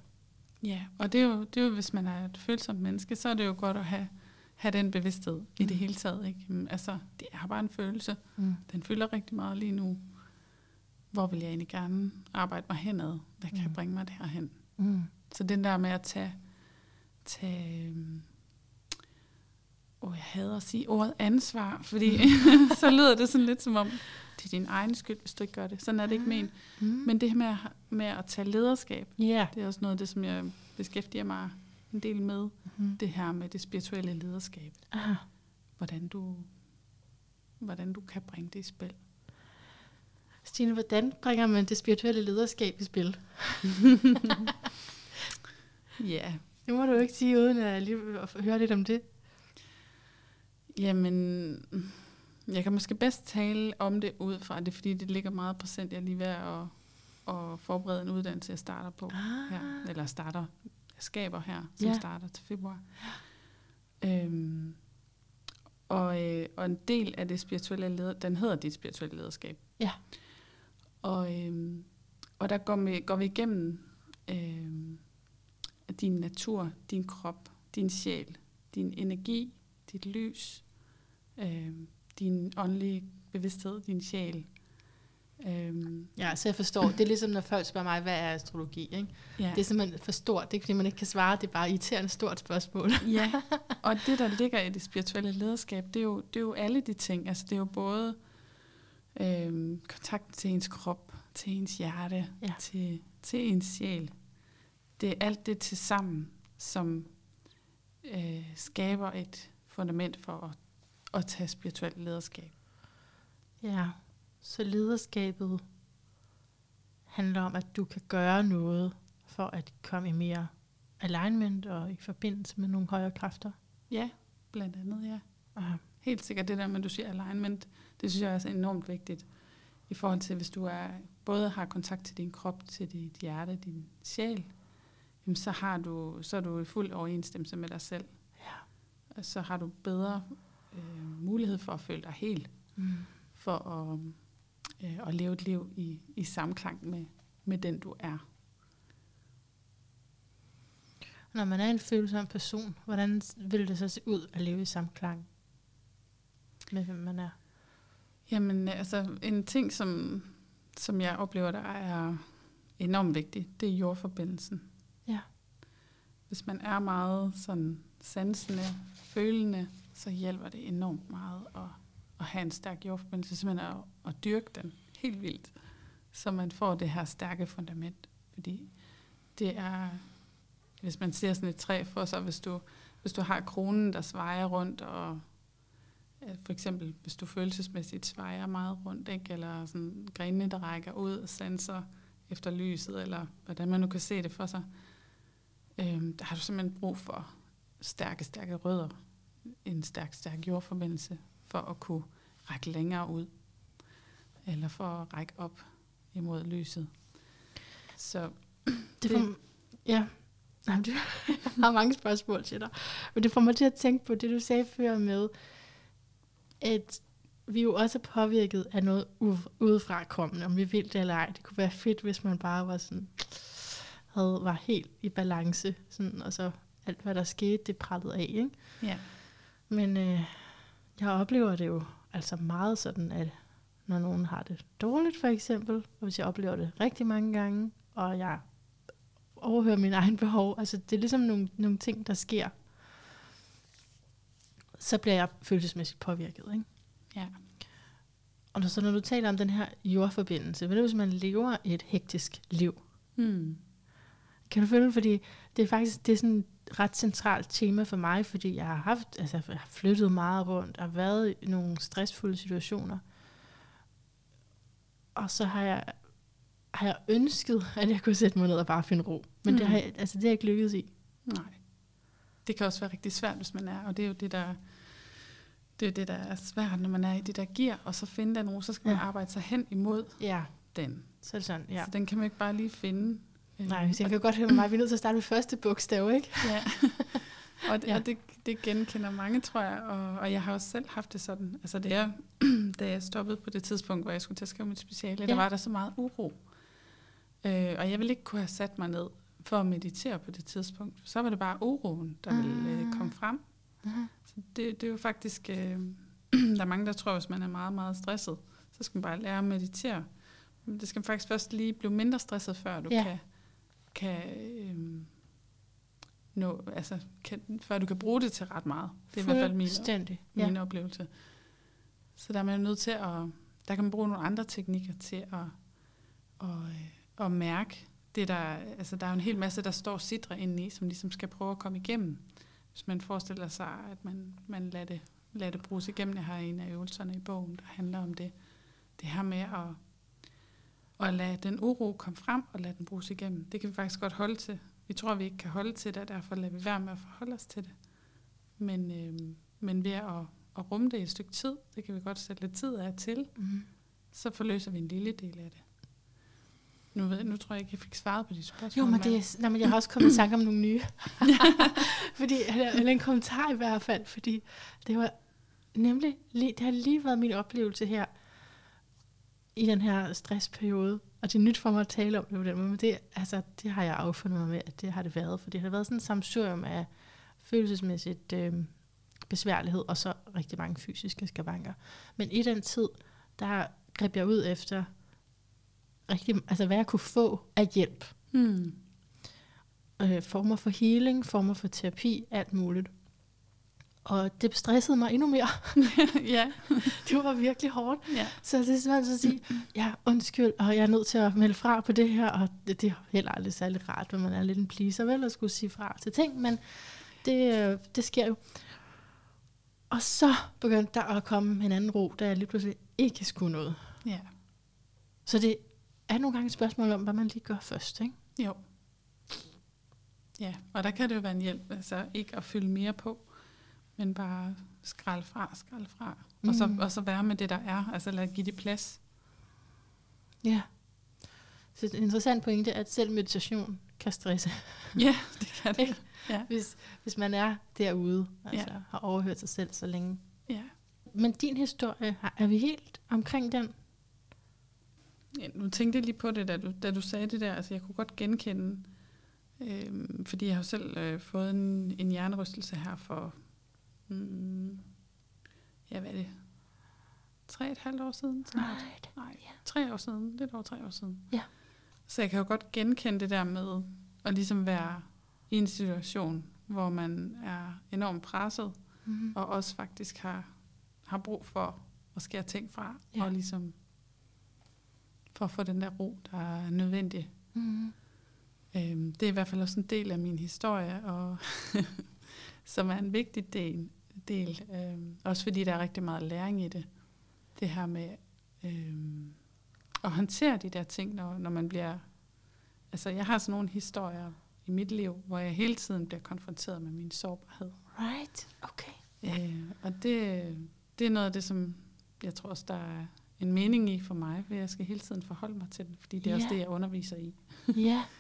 Ja, og det er, jo, det er jo, hvis man er et følsomt menneske, så er det jo godt at have, have den bevidsthed mm. i det Mm. hele taget. Ikke? Jamen, Altså, det er bare en følelse. Mm. Den fylder rigtig meget lige nu. Hvor vil jeg egentlig gerne arbejde mig henad? Hvad kan Mm. bringe mig derhen? Mm. Så den der med at tage... tage øhm, åh, jeg hader at sige ordet ansvar, fordi [LAUGHS] så lyder det sådan lidt som om, det er din egen skyld, hvis du ikke gør det. Sådan er det ikke ment. Mm. Men det her med at, med at tage lederskab, ja. det er også noget af det, som jeg beskæftiger mig en del med. Mm. Det her med det spirituelle lederskab. Ah. Hvordan du, hvordan du kan bringe det i spil. Stine, hvordan bringer man det spirituelle lederskab i spil? [LAUGHS] Ja, Det må du jo ikke sige, uden at lige at høre lidt om det. jamen, jeg kan måske bedst tale om det ud fra det, fordi det ligger meget procent. Jeg er lige ved at, at forberede en uddannelse, jeg starter på Ah. her. Eller starter, jeg skaber her, som Ja. starter til februar. Øhm, og, øh, og en del af det spirituelle leder, den hedder dit spirituelle lederskab. Ja. Og, øhm, og der går vi, går vi igennem øhm, din natur, din krop, din sjæl, din energi, dit lys, øhm, din åndelige bevidsthed, din sjæl. Øhm, Ja, så jeg forstår. Det er ligesom, når folk spørger mig, hvad er astrologi? Ikke? ja. Det er simpelthen for stort. Det er ikke, fordi man ikke kan svare. Det er bare et irriterende stort spørgsmål. Ja, [LAUGHS] og det, der ligger i det spirituelle lederskab, det er jo, det er jo alle de ting. Altså, det er jo både øhm, kontakt til ens krop, til ens hjerte, Ja. til, til ens sjæl. Det er alt det til sammen, som øh, skaber et fundament for at, at tage spirituelt lederskab. Ja, så lederskabet handler om, at du kan gøre noget for at komme i mere alignment og i forbindelse med nogle højere kræfter. Ja, blandt andet, ja. Aha. Helt sikkert det der med, at du siger alignment, det synes jeg er også enormt vigtigt. I forhold til, hvis du er, både har kontakt til din krop, til dit hjerte, din sjæl, jamen så, har du, så er du i fuld overensstemmelse med dig selv. Ja. Og så har du bedre øh, mulighed for at føle dig helt, Mm. for at, øh, at leve et liv i, i samklang med, med den, du er. Når man er en følsom person, hvordan vil det så se ud at leve i samklang med, hvem man er? Jamen, altså en ting, som, som jeg oplever, der er enormt vigtig, det er jordforbindelsen. Ja. hvis man er meget sådan sansende, følende, så hjælper det enormt meget at, at have en stærk jordforbindelse, simpelthen at, at dyrke den helt vildt, så man får det her stærke fundament. Fordi det er, hvis man ser sådan et træ for sig, hvis du, hvis du har kronen, der svejer rundt, og for eksempel, hvis du følelsesmæssigt svejer meget rundt, ikke? eller sådan grenene, der rækker ud og sanser efter lyset, eller hvordan man nu kan se det for sig, øhm, der har du simpelthen brug for stærke, stærke rødder, en stærk, stærk jordforbindelse, for at kunne række længere ud, eller for at række op imod lyset. Så [CLEARS THROAT] det, får, ja, Jamen, det, [LAUGHS] jeg har mange spørgsmål til dig. Men det får mig til at tænke på det, du sagde før med, at vi jo også er påvirket af noget udefra kommende, om vi vil det eller ej. Det kunne være fedt, hvis man bare var sådan, havde, var helt i balance, sådan, og så alt, hvad der skete, det prallede af. Ikke? Ja. Men øh, jeg oplever det jo altså meget sådan, at når nogen har det dårligt for eksempel, og hvis jeg oplever det rigtig mange gange, og jeg overhører min egen behov, altså det er ligesom nogle, nogle ting, der sker, så bliver jeg følelsesmæssigt påvirket. Ikke? Ja. Og så når du taler om den her jordforbindelse, hvad er det, hvis man lever et hektisk liv? Mm. Kan du føle, fordi det er faktisk det er sådan et ret centralt tema for mig, fordi jeg har haft, altså jeg har flyttet meget rundt, og været i nogle stressfulde situationer. Og så har jeg, har jeg ønsket, at jeg kunne sætte mig ned og bare finde ro. Men mm. det, har jeg, altså det har jeg ikke lykkedes i. Nej. Det kan også være rigtig svært, hvis man er, og det er jo det, der det er det, der er svært, når man er i det der gear, og så finde den ro, så skal man ja. arbejde sig hen imod ja. den. Så det sådan, ja. Så den kan man ikke bare lige finde. Nej, hvis jeg kan godt høre mig, vi er nødt til at starte med første bogstav, ikke? [LAUGHS] Ja. [LAUGHS] og det, ja. og det, det genkender mange, tror jeg, og, og jeg har også selv haft det sådan. Altså det er, [CLEARS THROAT] da jeg stoppede på det tidspunkt, hvor jeg skulle til at skrive mit speciale, ja. der var der så meget uro. Øh, og jeg ville ikke kunne have sat mig ned for at meditere på det tidspunkt. Så var det bare uroen, der ville øh, komme frem. Uh-huh. Så det, det er jo faktisk, øh, [CLEARS THROAT] der er mange, der tror, at hvis man er meget, meget stresset, så skal man bare lære at meditere. Men det skal faktisk først lige blive mindre stresset, før du ja. kan, kan øh, nå, altså, kan, før du kan bruge det til ret meget. Det er i hvert fald min, min ja. oplevelse. Så der er man nødt til at, der kan man bruge nogle andre teknikker til at, at, øh, at mærke det der, altså der er jo en hel masse, der står sidre inde i, som ligesom skal prøve at komme igennem hvis man forestiller sig, at man, man lader, det, lader det bruges igennem. Jeg har en af øvelserne i bogen, der handler om det. Det her med at, at lade den uro komme frem og lade den bruges igennem. Det kan vi faktisk godt holde til. Vi tror, vi ikke kan holde til det, og derfor lader vi være med at forholde os til det. Men, øh, men ved at, at rumme det i et stykke tid, det kan vi godt sætte lidt tid af til, mm. så forløser vi en lille del af det. Nu, ved, nu tror jeg ikke, jeg fik svaret på de spørgsmål. Jo, men, det er, nej, men jeg har også kommet i tanke om nogle nye. [LAUGHS] fordi, eller en kommentar i hvert fald, fordi det var nemlig, det har lige været min oplevelse her, i den her stressperiode. Og det er nyt for mig at tale om det på den måde, men det, altså, det har jeg affundet mig med, at det har det været. For det har været sådan en samsurium af følelsesmæssigt øh, besværlighed, og så rigtig mange fysiske skavanker. Men i den tid, der greb jeg ud efter rigtig, altså hvad jeg kunne få af hjælp. Mm. Øh, former for healing, former for terapi, alt muligt. Og det stressede mig endnu mere. [LAUGHS] ja. [LAUGHS] det var virkelig hårdt. Ja. Så det er simpelthen at sige, ja, undskyld, og jeg er nødt til at melde fra på det her, og det, det er heller aldrig særlig rart, når man er lidt en pleaser, vel, at skulle sige fra til ting, men det, øh, det sker jo. Og så begyndte der at komme en anden ro, da jeg lige pludselig ikke skulle noget. Ja. Så det er nogle gange et spørgsmål om, hvad man lige gør først, ikke? Jo. Ja, og der kan det jo være en hjælp, altså ikke at fylde mere på, men bare skralde fra, skralde fra. Mm. Og, så, mm. og så være med det, der er, altså lad give det plads. Ja. Så det er en interessant pointe, at selv meditation kan stresse. [LAUGHS] Ja, det kan det. ja. hvis, hvis man er derude, altså ja. har overhørt sig selv så længe. Ja. Men din historie, er vi helt omkring den? Ja, nu tænkte jeg lige på det, da du, da du sagde det der. Altså, jeg kunne godt genkende, øh, fordi jeg har selv øh, fået en, en hjernerystelse her for, mm, ja, hvad er det? Tre et halvt år siden snart? Nej, Nej ja. tre år siden. Lidt over tre år siden. Ja. Så jeg kan jo godt genkende det der med at ligesom være i en situation, hvor man er enormt presset, Mm. og også faktisk har, har brug for at skære ting fra, ja. og ligesom for at få den der ro, der er nødvendig. Mm. Øhm, det er i hvert fald også en del af min historie, og [LAUGHS] som er en vigtig del. del øhm, også fordi der er rigtig meget læring i det. Det her med øhm, at håndtere de der ting, når, når man bliver... Altså, jeg har sådan nogle historier i mit liv, hvor jeg hele tiden bliver konfronteret med min sårbarhed. Right, okay. Øh, og det, det er noget af det, som jeg tror også, der er en mening i for mig, for jeg skal hele tiden forholde mig til det, fordi det er også Ja. det, jeg underviser i. [LAUGHS] Ja, [LAUGHS]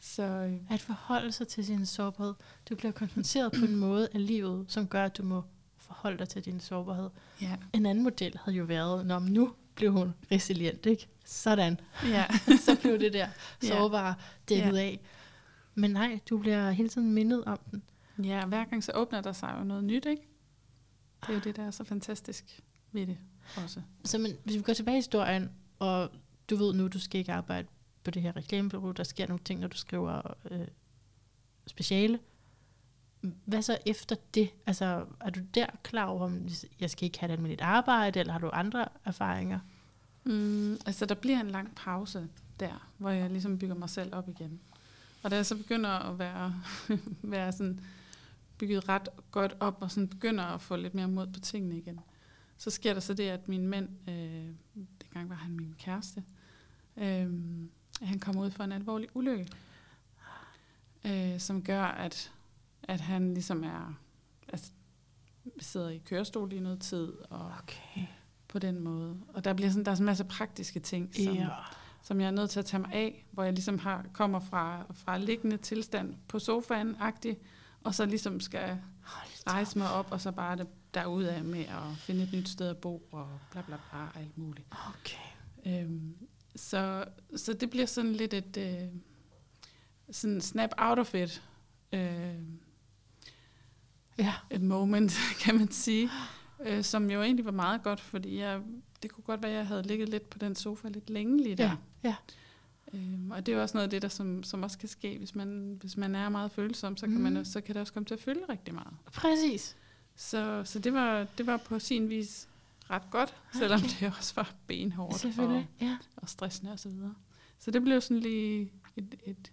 Så øh, at forholde sig til sin sårbarhed. Du bliver konfronteret på en [CLEARS THROAT] måde af livet, som gør, at du må forholde dig til din sårbarhed. ja, En anden model havde jo været, når nu blev hun resilient, ikke? Sådan. ja. [LAUGHS] Så blev det der Ja. sårbare dækket Ja. af. Men nej, du bliver hele tiden mindet om den. ja, hver gang så åbner der sig jo noget nyt, ikke? Det er jo det, der er så fantastisk ved det også. Så men, hvis vi går tilbage i historien, og du ved nu, du skal ikke arbejde på det her reklamebureau, der sker nogle ting, når du skriver øh, speciale. Hvad så efter det? Altså, er du der klar over, om jeg skal ikke have et almindeligt arbejde, eller har du andre erfaringer? Mm, altså, der bliver en lang pause der, hvor jeg ligesom bygger mig selv op igen. Og da jeg så begynder at være, [LAUGHS] være sådan bygget ret godt op, og sådan begynder at få lidt mere mod på tingene igen, så sker der så det, at min mand, øh, dengang var han min kæreste, øh, han kommer ud for en alvorlig ulykke, øh, som gør, at, at han ligesom er, altså, sidder i kørestol i noget tid, og Okay. på den måde. Og der bliver sådan, der er sådan en masse praktiske ting, som, Ja. som jeg er nødt til at tage mig af, hvor jeg ligesom har, kommer fra, fra liggende tilstand på sofaen agtig og så ligesom skal rejse mig op, og så bare det derudad med at finde et nyt sted at bo, og bla bla bla, og alt muligt. Okay. Øhm, så, så det bliver sådan lidt et øh, sådan snap out of it øh, Ja. et moment, [LAUGHS] kan man sige. Øh, som jo egentlig var meget godt, fordi jeg, det kunne godt være, at jeg havde ligget lidt på den sofa lidt længe lige der. Ja. Ja. Øhm, og det er jo også noget af det, der som, som også kan ske, hvis man, hvis man er meget følsom, så kan, Mm. man, så kan det også komme til at føle rigtig meget. Præcis. Så, så det, var, det var på sin vis ret godt, selvom Okay. det også var benhårdt og, Ja. og stressende og så videre. Så det blev sådan lige et, et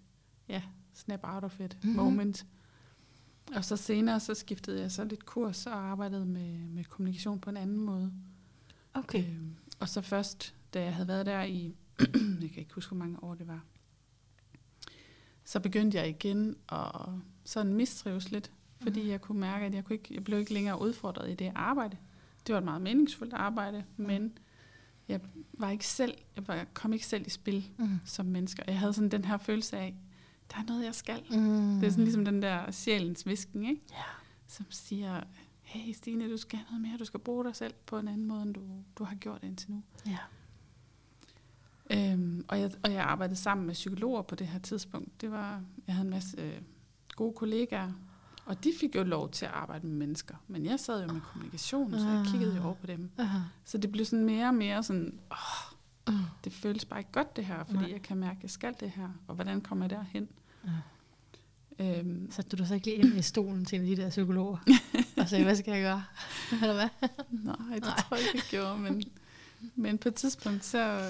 ja, snap out of it Mhm. mm-hmm. moment. Og så senere så skiftede jeg så lidt kurs og arbejdede med, med kommunikation på en anden måde. Okay. Øhm, og så først, da jeg havde været der i, [CLEARS THROAT] jeg kan ikke huske, hvor mange år det var, så begyndte jeg igen at sådan mistrives lidt, fordi Mhm. jeg kunne mærke, at jeg, kunne ikke, jeg blev ikke længere udfordret i det arbejde. Det var et meget meningsfuldt arbejde, men jeg var ikke selv, jeg var, kom ikke selv i spil Mm. som menneske. Jeg havde sådan den her følelse af, der er noget, jeg skal. Mm. Det er sådan ligesom den der sjælens visken, ikke? Ja. som siger, hey Stine, du skal noget mere, du skal bruge dig selv på en anden måde, end du, du har gjort indtil nu. Ja. Øhm, og, jeg, og jeg arbejdede sammen med psykologer på det her tidspunkt. Det var, jeg havde en masse øh, gode kollegaer, og de fik jo lov til at arbejde med mennesker. Men jeg sad jo med kommunikation, så jeg kiggede jo over på dem. Så det blev sådan mere og mere sådan, åh, Mm. det føles bare ikke godt det her, fordi Nej. jeg kan mærke, at jeg skal det her, og hvordan kommer jeg derhen? Ja. Øhm, Satte du så ikke lige ind i stolen til en af de der psykologer? [LAUGHS] og sagde, hvad skal jeg gøre? [LAUGHS] Eller hvad? Nej, det Nej. Tror jeg ikke, jeg gjorde. Men, men på et tidspunkt, så,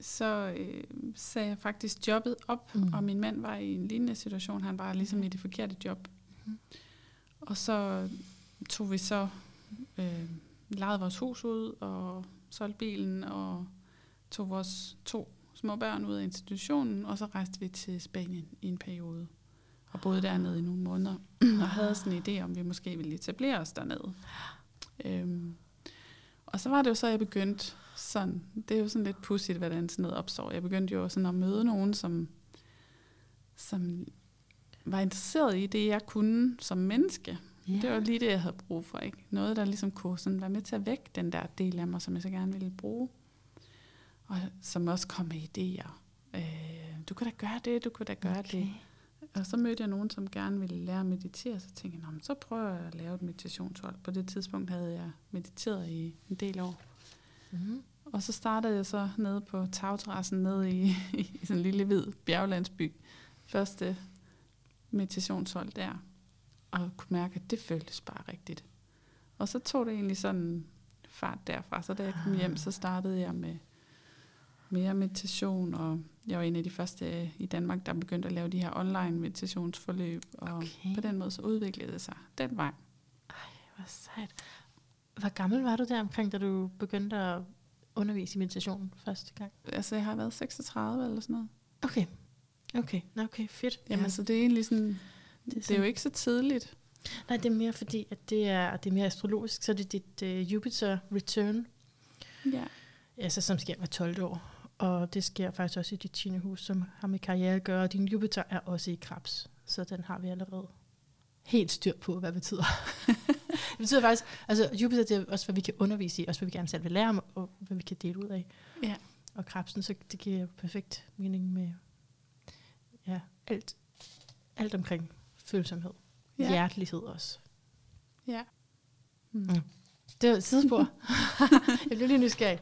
så øh, sagde jeg faktisk jobbet op, Mm. mm. og min mand var i en lignende situation. Han var ligesom i det forkerte job. Mm. Og så tog vi så, øh, lejede vores hus ud, og solgte bilen, og tog vores to små børn ud af institutionen, og så rejste vi til Spanien i en periode. Og boede dernede i nogle måneder, [CLEARS THROAT] og havde sådan en idé om, vi måske ville etablere os dernede. Øhm, og så var det jo så, jeg begyndte sådan, det er jo sådan lidt pudsigt, hvordan sådan noget opstår. Jeg begyndte jo sådan at møde nogen, som, som var interesseret i det, jeg kunne som menneske. Ja. Det var lige det, jeg havde brug for. Ikke? Noget, der ligesom kunne sådan være med til at vække den der del af mig, som jeg så gerne ville bruge. Og som også kom med idéer. Øh, du kan da gøre det, du kan da gøre okay. det. Og så mødte jeg nogen, som gerne ville lære at meditere, så tænkte jeg, "Nå, men så prøver jeg at lave et meditationshold. På det tidspunkt havde jeg mediteret i en del år. Mm. Og så startede jeg så nede på tagterrassen nede i, [LAUGHS] i sådan en lille hvid bjerglandsby. Første meditationshold der, og kunne mærke, at det føltes bare rigtigt. Og så tog det egentlig sådan fart derfra. Så da jeg kom hjem, så startede jeg med mere meditation, og jeg var en af de første i Danmark, der begyndte at lave de her online meditationsforløb, og Okay. på den måde så udviklede det sig den vej. Hvor sejt. Hvor gammel var du der omkring, da du begyndte at undervise i meditation første gang? Altså, jeg har været 36 eller sådan noget. Okay. Okay, Nå, okay, fedt. Jamen, så det er egentlig sådan, det, det er jo ikke så tidligt. Nej, det er mere fordi, at det er, det er mere astrologisk, så det er dit uh, Jupiter return, Ja. altså, som sker hver 12 år. Og det sker faktisk også i dit 10. hus, som har med karriere at gøre. Og din Jupiter er også i krebs, så den har vi allerede helt styr på, hvad det betyder. [LAUGHS] det betyder faktisk, altså Jupiter det er også, hvad vi kan undervise i, også hvad vi gerne selv vil lære om, og hvad vi kan dele ud af. Ja. Og krebsen, så det giver perfekt mening med ja, alt, alt omkring følsomhed. Ja. Ja. Hjertelighed også. Ja. Mm. Mm. Det var et sidespor. [LAUGHS] jeg blev lige nysgerrig.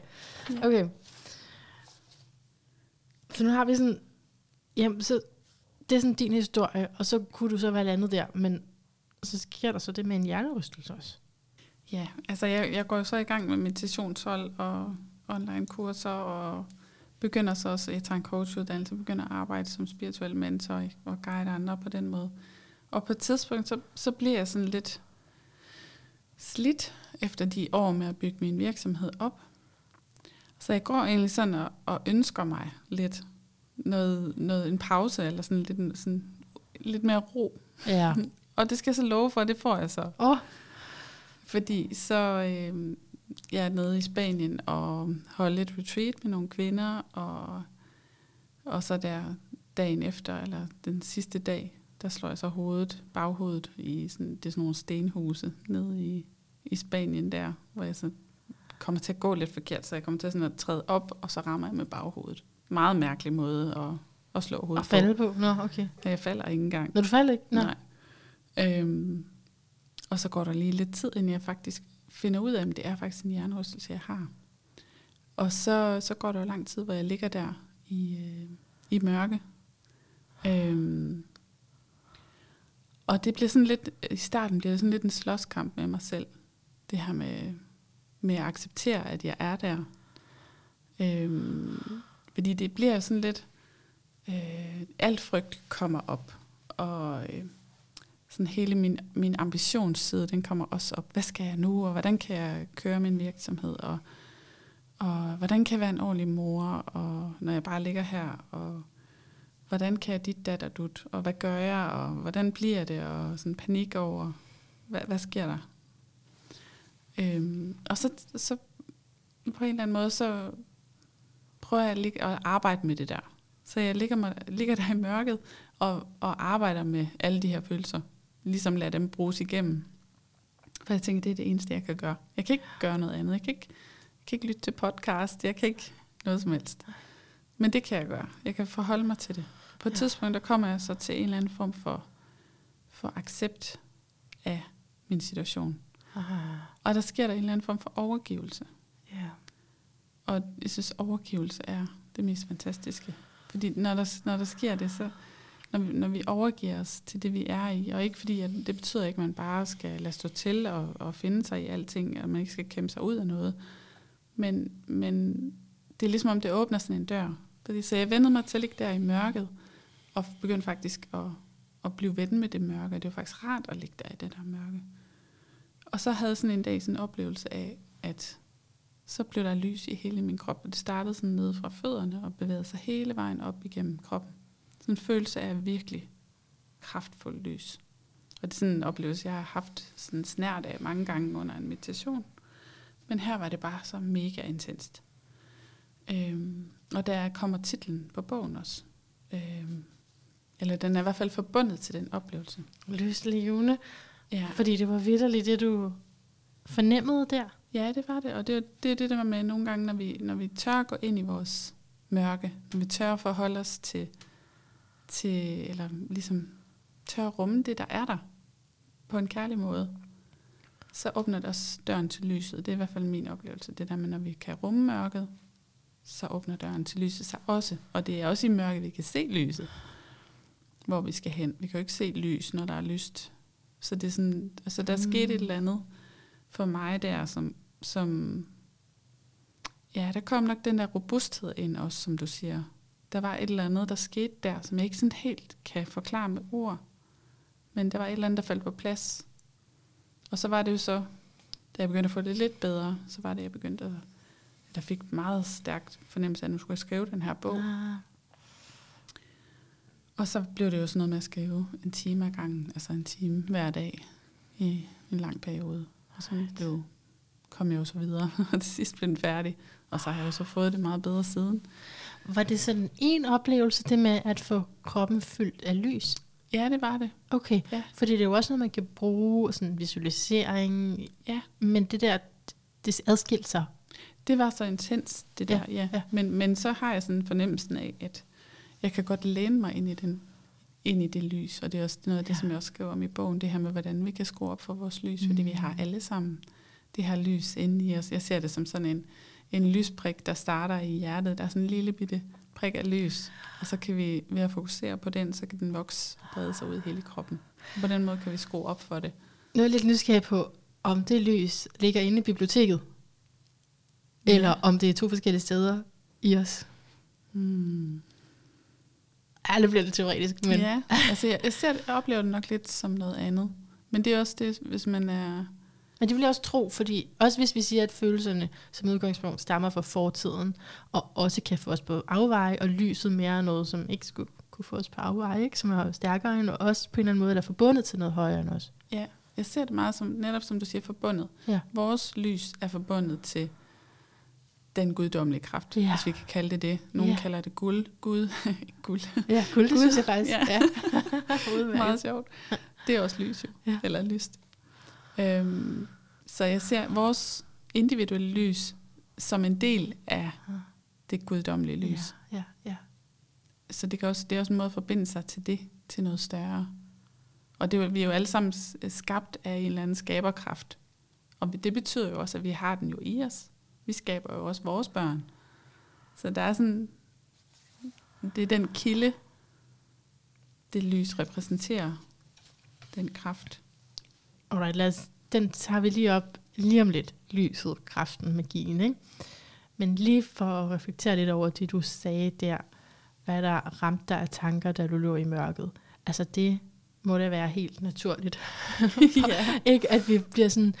Ja. Okay. Så nu har vi sådan, jamen, så det er sådan din historie, og så kunne du så være landet der, men så sker der så det med en hjernerystelse også. Ja, altså jeg, jeg går jo så i gang med meditationshold og online kurser, og begynder så også, jeg tager en coachuddannelse, begynder at arbejde som spirituel mentor og guide andre på den måde. Og på et tidspunkt, så, så bliver jeg sådan lidt slidt efter de år med at bygge min virksomhed op. Så jeg går egentlig sådan og, og ønsker mig lidt noget, noget, en pause, eller sådan lidt, sådan, lidt mere ro. Ja. [LAUGHS] Og det skal jeg så love for, det får jeg så. Åh, oh, Fordi så øh, jeg er nede i Spanien og holde et retreat med nogle kvinder, og, og så der dagen efter, eller den sidste dag, der slår jeg så hovedet, baghovedet i sådan, det er sådan nogle stenhuse nede i, i Spanien der, hvor jeg så kommer til at gå lidt forkert, så jeg kommer til sådan at træde op, og så rammer jeg med baghovedet. Meget mærkelig måde at, at slå hovedet at falde på. Nå, okay. på. Jeg falder ikke engang. Når du falder ikke? Nå. Nej. Øhm, og så går der lige lidt tid, inden jeg faktisk finder ud af, at det er faktisk en hjernerystelse, jeg har. Og så, så går der jo lang tid, hvor jeg ligger der i, øh, i mørke. Øhm, og det bliver sådan lidt, i starten bliver det sådan lidt en slåskamp med mig selv. Det her med, med at acceptere, at jeg er der. Øhm, fordi det bliver sådan lidt, øh, alt frygt kommer op. Og øh, sådan hele min, min ambitionsside, den kommer også op. Hvad skal jeg nu, og hvordan kan jeg køre min virksomhed, og, og hvordan kan jeg være en ordentlig mor, og når jeg bare ligger her, og hvordan kan jeg dit datter dut, og hvad gør jeg, og hvordan bliver det, og sådan panik over, hvad, hvad sker der? Øhm, og så, så på en eller anden måde, så prøver jeg at, ligge, at arbejde med det der. Så jeg ligger, mig, ligger der i mørket og, og arbejder med alle de her følelser. Ligesom lade dem bruges igennem. For jeg tænker, det er det eneste, jeg kan gøre. Jeg kan ikke gøre noget andet. Jeg kan ikke, jeg kan ikke lytte til podcast. Jeg kan ikke noget som helst. Men det kan jeg gøre. Jeg kan forholde mig til det. På et Ja. tidspunkt, der kommer jeg så til en eller anden form for, for accept af min situation. Ah, Og der sker der en eller anden form for overgivelse. ja. Og jeg synes, overgivelse er det mest fantastiske. Fordi når der, når der sker det, så når vi, når vi overgiver os til det, vi er i, og ikke fordi, at det betyder ikke, at man bare skal lade stå til og, og finde sig i alting, og man ikke skal kæmpe sig ud af noget. Men, men det er ligesom om, det åbner sådan en dør. Fordi, så jeg vendte mig til at ligge der i mørket, og begyndte faktisk at, at blive ven med det mørke. Det var faktisk rart at ligge der i det der mørke. Og så havde jeg sådan en dag sådan en oplevelse af, at så blev der lys i hele min krop, og det startede sådan nede fra fødderne og bevægede sig hele vejen op igennem kroppen. Sådan en følelse af virkelig kraftfuld lys. Og det er sådan en oplevelse, jeg har haft sådan snært af mange gange under en meditation. Men her var det bare så mega intenst. Øhm, og der kommer titlen på bogen også. Øhm, eller den er i hvert fald forbundet til den oplevelse. Løs levende. Ja. Fordi det var vidderligt det, du fornemmede der. Ja, det var det. Og det er det, det der med nogle gange, når vi, når vi tør gå ind i vores mørke, når vi tør forholde os til, til eller ligesom tør rumme det, der er der, på en kærlig måde, så åbner det også døren til lyset. Det er i hvert fald min oplevelse. Det der med, når vi kan rumme mørket, så åbner døren til lyset sig også. Og det er også i mørket, vi kan se lyset. hvor vi skal hen. Vi kan jo ikke se lys, når der er lyst. Så det er sådan, altså der mm. Skete et eller andet for mig der, som, som, ja, der kom nok den der robusthed ind også, som du siger. Der var et eller andet, der skete der, som jeg ikke sådan helt kan forklare med ord. Men der var et eller andet, der faldt på plads. Og så var det jo så, da jeg begyndte at få det lidt bedre, så var det, jeg begyndte at, der fik meget stærkt fornemmelse af, at nu skulle jeg skrive den her bog. Ah. Og så blev det jo sådan noget med at skrive en time ad gangen, altså en time hver dag i en lang periode. Og så blev, kom jeg jo så videre, [LAUGHS] og til sidst blev den færdig. Og så har jeg jo så fået det meget bedre siden. Var det sådan en oplevelse, det med at få kroppen fyldt af lys? Ja, det var det. Okay, Ja. fordi det er jo også noget, man kan bruge, sådan visualisering, Ja. men det der, det adskilte sig. Det var så intens, det Ja, der, ja. ja. Men, men så har jeg sådan fornemmelsen af, at jeg kan godt læne mig ind i, den, ind i det lys. Og det er også noget af det, Ja. som jeg også skriver om i bogen, det her med, hvordan vi kan skrue op for vores lys, mm. fordi vi har alle sammen det her lys inde i os. Jeg ser det som sådan en, en lysprik, der starter i hjertet. Der er sådan en lille bitte prik af lys, og så kan vi ved at fokusere på den, så kan den vokse og brede sig ud i hele kroppen. Og på den måde kan vi skrue op for det. Nu er jeg lidt nysgerrig på, om det lys ligger inde i biblioteket, eller om det er to forskellige steder i os. Hmm. Ja, det bliver lidt teoretisk, men Ja, altså jeg, jeg, ser, jeg oplever det nok lidt som noget andet. Men det er også det, hvis man er... Men det vil jeg også tro, fordi også hvis vi siger, at følelserne som udgangspunkt stammer fra fortiden, og også kan få os på afveje, og lyset mere er noget, som ikke skulle kunne få os på afveje, ikke? som er stærkere end os på en eller anden måde, der er forbundet til noget højere end os. Ja, jeg ser det meget som, netop som du siger, forbundet. Ja. Vores lys er forbundet til den guddommelige kraft, Ja. hvis vi kan kalde det det. Nogle Ja. kalder det guld. Gud. [LAUGHS] guld. Ja, guld, det synes jeg faktisk. Ja. Ja. [LAUGHS] Meget sjovt. Det er også lys jo. Ja. Eller lyst. Øhm, så jeg ser vores individuelle lys som en del af det guddommelige lys. Ja, ja, ja. Så det, kan også, det er også en måde at forbinde sig til det, til noget større. Og det, er vi er jo alle sammen s- skabt af en eller anden skaberkraft. Og det betyder jo også, at vi har den jo i os. Vi skaber jo også vores børn. Så der er sådan, det er den kilde, det lys repræsenterer, den kraft. Alright, lad os, den tager vi lige op lige om lidt. Lyset, kraften, magien, ikke? Men lige for at reflektere lidt over det, du sagde der, hvad der ramte dig af tanker, da du lå i mørket. Altså det må da være helt naturligt. [LAUGHS] ja. [LAUGHS] ikke at vi bliver sådan,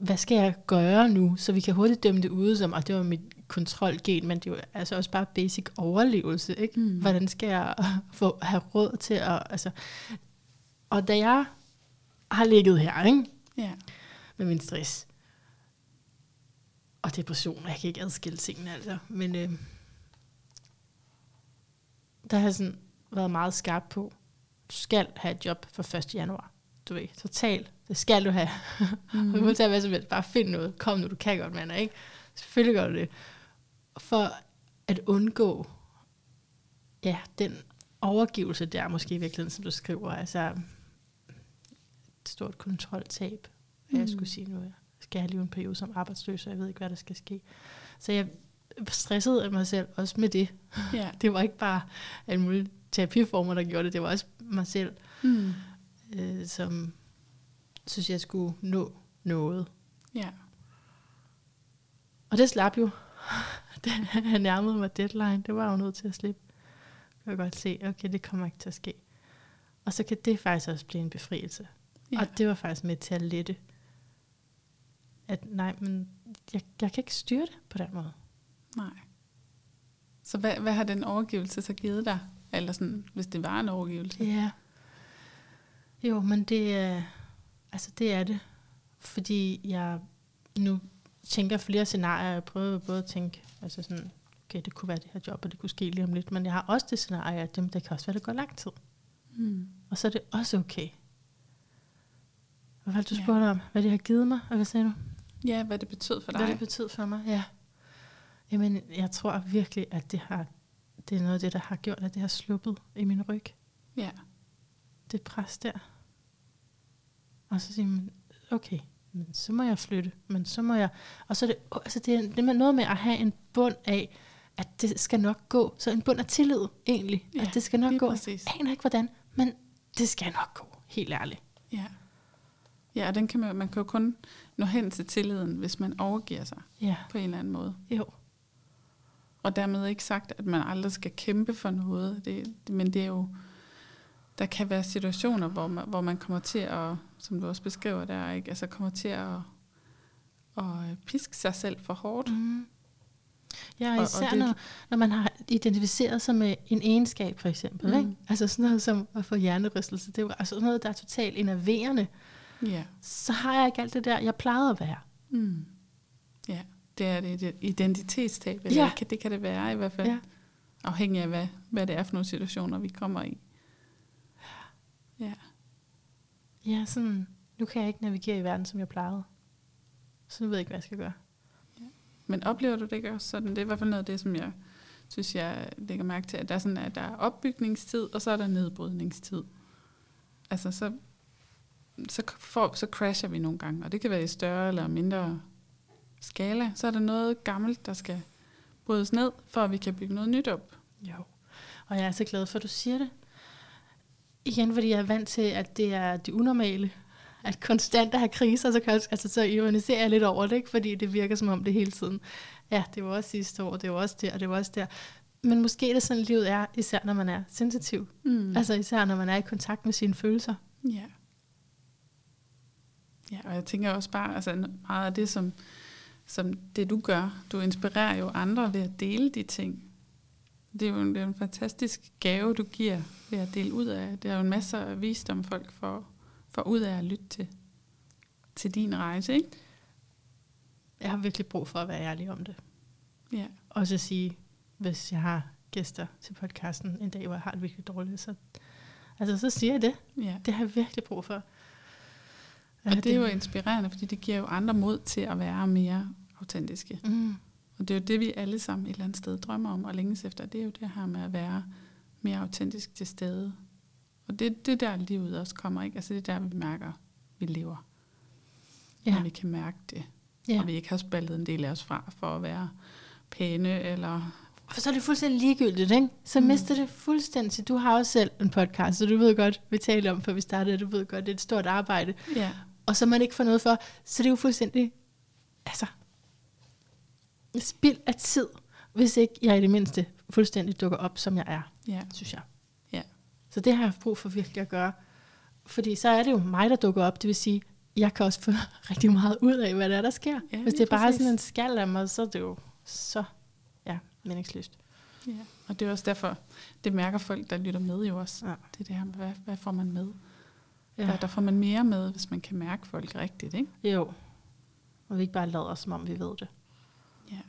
hvad skal jeg gøre nu? Så vi kan hurtigt dømme det ude som, og det var mit kontrolgen, men det er jo altså også bare basic overlevelse, ikke? Mm. Hvordan skal jeg [LAUGHS] få, have råd til at, altså, og da jeg har ligget her, ikke? ja. med min stress. Og depression, jeg kan ikke adskille tingene altså. Men øh, der har jeg sådan været meget skarp på, du skal have et job for 1. januar. Du ved, totalt. Det skal du have. Mm. [LAUGHS] du må tage hvad som helst. Bare find noget. Kom nu, du kan godt, mand. Ikke? Selvfølgelig gør du det. For at undgå ja, den overgivelse der, måske i virkeligheden, som du skriver. Altså, stort kontroltab. Mm. Jeg skulle sige nu, jeg skal have lige en periode som arbejdsløs, og jeg ved ikke, hvad der skal ske. Så jeg stressede af mig selv, også med det. ja. [LAUGHS] Det var ikke bare alle mulige terapiformer, der gjorde det, det var også mig selv, Mm. øh, som synes, jeg skulle nå noget. ja. Og det slap jo. [LAUGHS] Jeg nærmede mig deadline, det var jo nødt til at slippe. Jeg kan godt se, okay, det kommer ikke til at ske. Og så kan det faktisk også blive en befrielse. Ja. Og det var faktisk med til at lette. At nej, men jeg, jeg kan ikke styre det på den måde. Nej. Så hvad, hvad har den overgivelse så givet dig? Eller sådan, hvis det var en overgivelse? Ja. Jo, men det er, altså det er det. Fordi jeg nu tænker flere scenarier. Jeg prøver både at tænke, altså sådan, okay, det kunne være det her job, og det kunne ske lige om lidt. Men jeg har også det scenarie, at jamen, det kan også være, det går lang tid. Mm. Og så er det også okay. Hvad var det, du Ja. spurgte om? Hvad det har givet mig? Og hvad sagde du? Ja, hvad det betød for dig. Hvad det betød for mig? Ja. Jamen, jeg tror virkelig, at det, har, det er noget af det, der har gjort, at det har sluppet i min ryg. Ja. det pres der. Og så siger man, okay, men så må jeg flytte, men så må jeg... Og så er det, altså det er det er noget med at have en bund af, at det skal nok gå. Så en bund af tillid egentlig, Ja, at det skal nok gå. præcis. Jeg aner ikke hvordan, men det skal nok gå, helt ærligt. Ja. Ja, og den kan man, man kan jo kun nå hen til tilliden, hvis man overgiver sig Ja, på en eller anden måde. jo. Og dermed ikke sagt, at man aldrig skal kæmpe for noget. Det, men det er jo, der kan være situationer, hvor man, hvor man kommer til at, som du også beskriver der, ikke? Altså kommer til at, at piske sig selv for hårdt. Mm. Ja, Og- og og især det- når, når man har identificeret sig med en egenskab, for eksempel. Mm. Mm. Ikke? Altså sådan noget som at få hjernerystelse. Det er jo altså sådan noget, der er totalt enerverende. Ja. Så har jeg ikke alt det der, jeg plejede at være. Mm. Ja, det er det et identitetstab. Eller Ja. det, kan, det være i hvert fald. Ja. Afhængig af, hvad, hvad det er for nogle situationer, vi kommer i. Ja. Ja, sådan, nu kan jeg ikke navigere i verden, som jeg plejede. Så nu ved jeg ikke, hvad jeg skal gøre. Men oplever du det ikke også sådan? Det er i hvert fald noget af det, som jeg synes, jeg lægger mærke til, at der er, sådan, at der er opbygningstid, og så er der nedbrydningstid. Altså, så, så, får, så crasher vi nogle gange, og det kan være i større eller mindre skala. Så er der noget gammelt, der skal brydes ned, for at vi kan bygge noget nyt op. Jo. Og jeg er så glad for, at du siger det. Igen, fordi jeg er vant til, at det er det unormale. At konstant at have kriser, så, kan jeg, altså, så ironiserer jeg lidt over det, ikke? fordi det virker som om det hele tiden. Ja, det var også sidste år, det var også der, og det var også der. Men måske er det sådan, livet er, især når man er sensitiv. Mm. Altså især når man er i kontakt med sine følelser. Ja. Ja, og jeg tænker også bare, altså meget af det, som, som det du gør, du inspirerer jo andre ved at dele de ting. Det er jo en, det er en fantastisk gave, du giver ved at dele ud af. Det er jo en masse af visdom, folk får, får ud af at lytte til, til din rejse, ikke? Jeg har virkelig brug for at være ærlig om det. Ja. Og så sige, hvis jeg har gæster til podcasten en dag, hvor jeg har det virkelig dårligt, så, altså, så siger jeg det. ja. Det har jeg virkelig brug for. Og det er jo inspirerende, fordi det giver jo andre mod til at være mere autentiske. Mm. Og det er jo det, vi alle sammen et eller andet sted drømmer om og længes efter. Det er jo det her med at være mere autentisk til stede. Og det det er der, livet også kommer. ikke. Altså det er der, vi mærker, vi lever. Ja. Ja. Og vi kan mærke det. ja. Og vi ikke har spaldet en del af os fra for at være pæne eller... For så er det fuldstændig ligegyldigt, ikke? Så Mm. mister det fuldstændig. Du har også selv en podcast, så du ved godt, vi talte om, før vi startede, du ved godt, det er et stort arbejde. Ja, Og så man ikke får noget for, så det er jo fuldstændig, altså, spild af tid, hvis ikke jeg i det mindste fuldstændig dukker op, som jeg er, ja, synes jeg. Ja. Så det har jeg brug for virkelig at gøre. Fordi så er det jo mig, der dukker op. Det vil sige, jeg kan også få [LAUGHS] rigtig meget ud af, hvad der er, der sker. Ja, Hvis det er bare præcis. sådan en skal af mig, så er det jo så ja, meningsløst. ja. Og det er også derfor, det mærker folk, der lytter med jo også. Ja. Det er det her med, hvad, hvad får man med? Ja. Der, der får man mere med, hvis man kan mærke folk rigtigt, ikke? Jo. Og vi ikke bare lader som om vi ved det. Ja.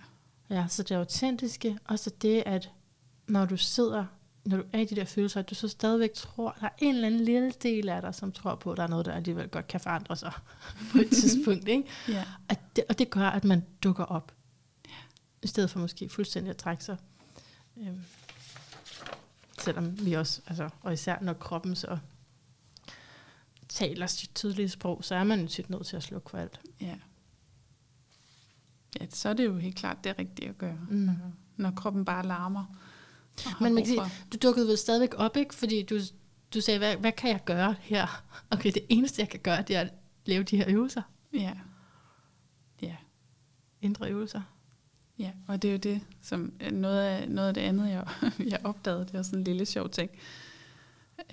Ja, så det autentiske, og så det, at når du sidder, når du er i de der følelser, at du så stadigvæk tror, der er en eller anden lille del af dig, som tror på, at der er noget, der alligevel godt kan forandre sig [LAUGHS] på et [LAUGHS] tidspunkt. Ikke? Ja. At det, og det gør, at man dukker op. I stedet for måske fuldstændig at trække sig. Øhm, selvom vi også, altså, og især når kroppen så taler sit tydelige sprog, så er man jo tit nødt til at slukke for alt. Ja. Ja, så er det jo helt klart det rigtige at gøre, Mm. når, når kroppen bare larmer. Men man kan sige, du dukkede vel stadigvæk op, ikke? Fordi du, du sagde, hvad, hvad kan jeg gøre her? [LAUGHS] Okay, det eneste, jeg kan gøre, det er at lave de her øvelser. Ja. Ja. Indre øvelser. Ja, og det er jo det, som øh, noget af, noget af det andet, jeg, [LAUGHS] jeg opdagede, det var sådan en lille sjov ting.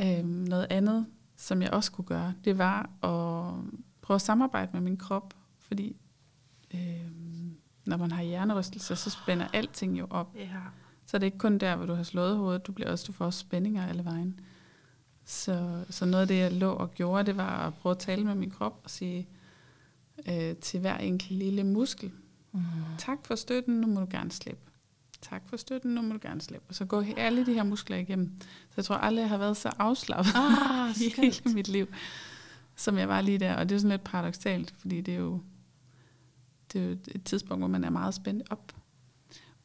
Øhm, noget andet, som jeg også kunne gøre, det var at prøve at samarbejde med min krop, fordi øhm, når man har hjernerystelser, så spænder alting jo op. Ja. Så er det ikke kun der, hvor du har slået hovedet, du, bliver også, du får også spændinger alle vejen. Så, så noget af det, jeg lå og gjorde, det var at prøve at tale med min krop og sige øh, til hver enkelt lille muskel, Mm. tak for støtten, nu må du gerne slippe. Tak for støtten, nu må du gerne slippe. Og så går alle de her muskler igennem. Så jeg tror aldrig, jeg har været så afslappet Ah, [LAUGHS] i hele mit liv, som jeg var lige der. Og det er sådan lidt paradoxalt, fordi det er jo, det er jo et tidspunkt, hvor man er meget spændt op.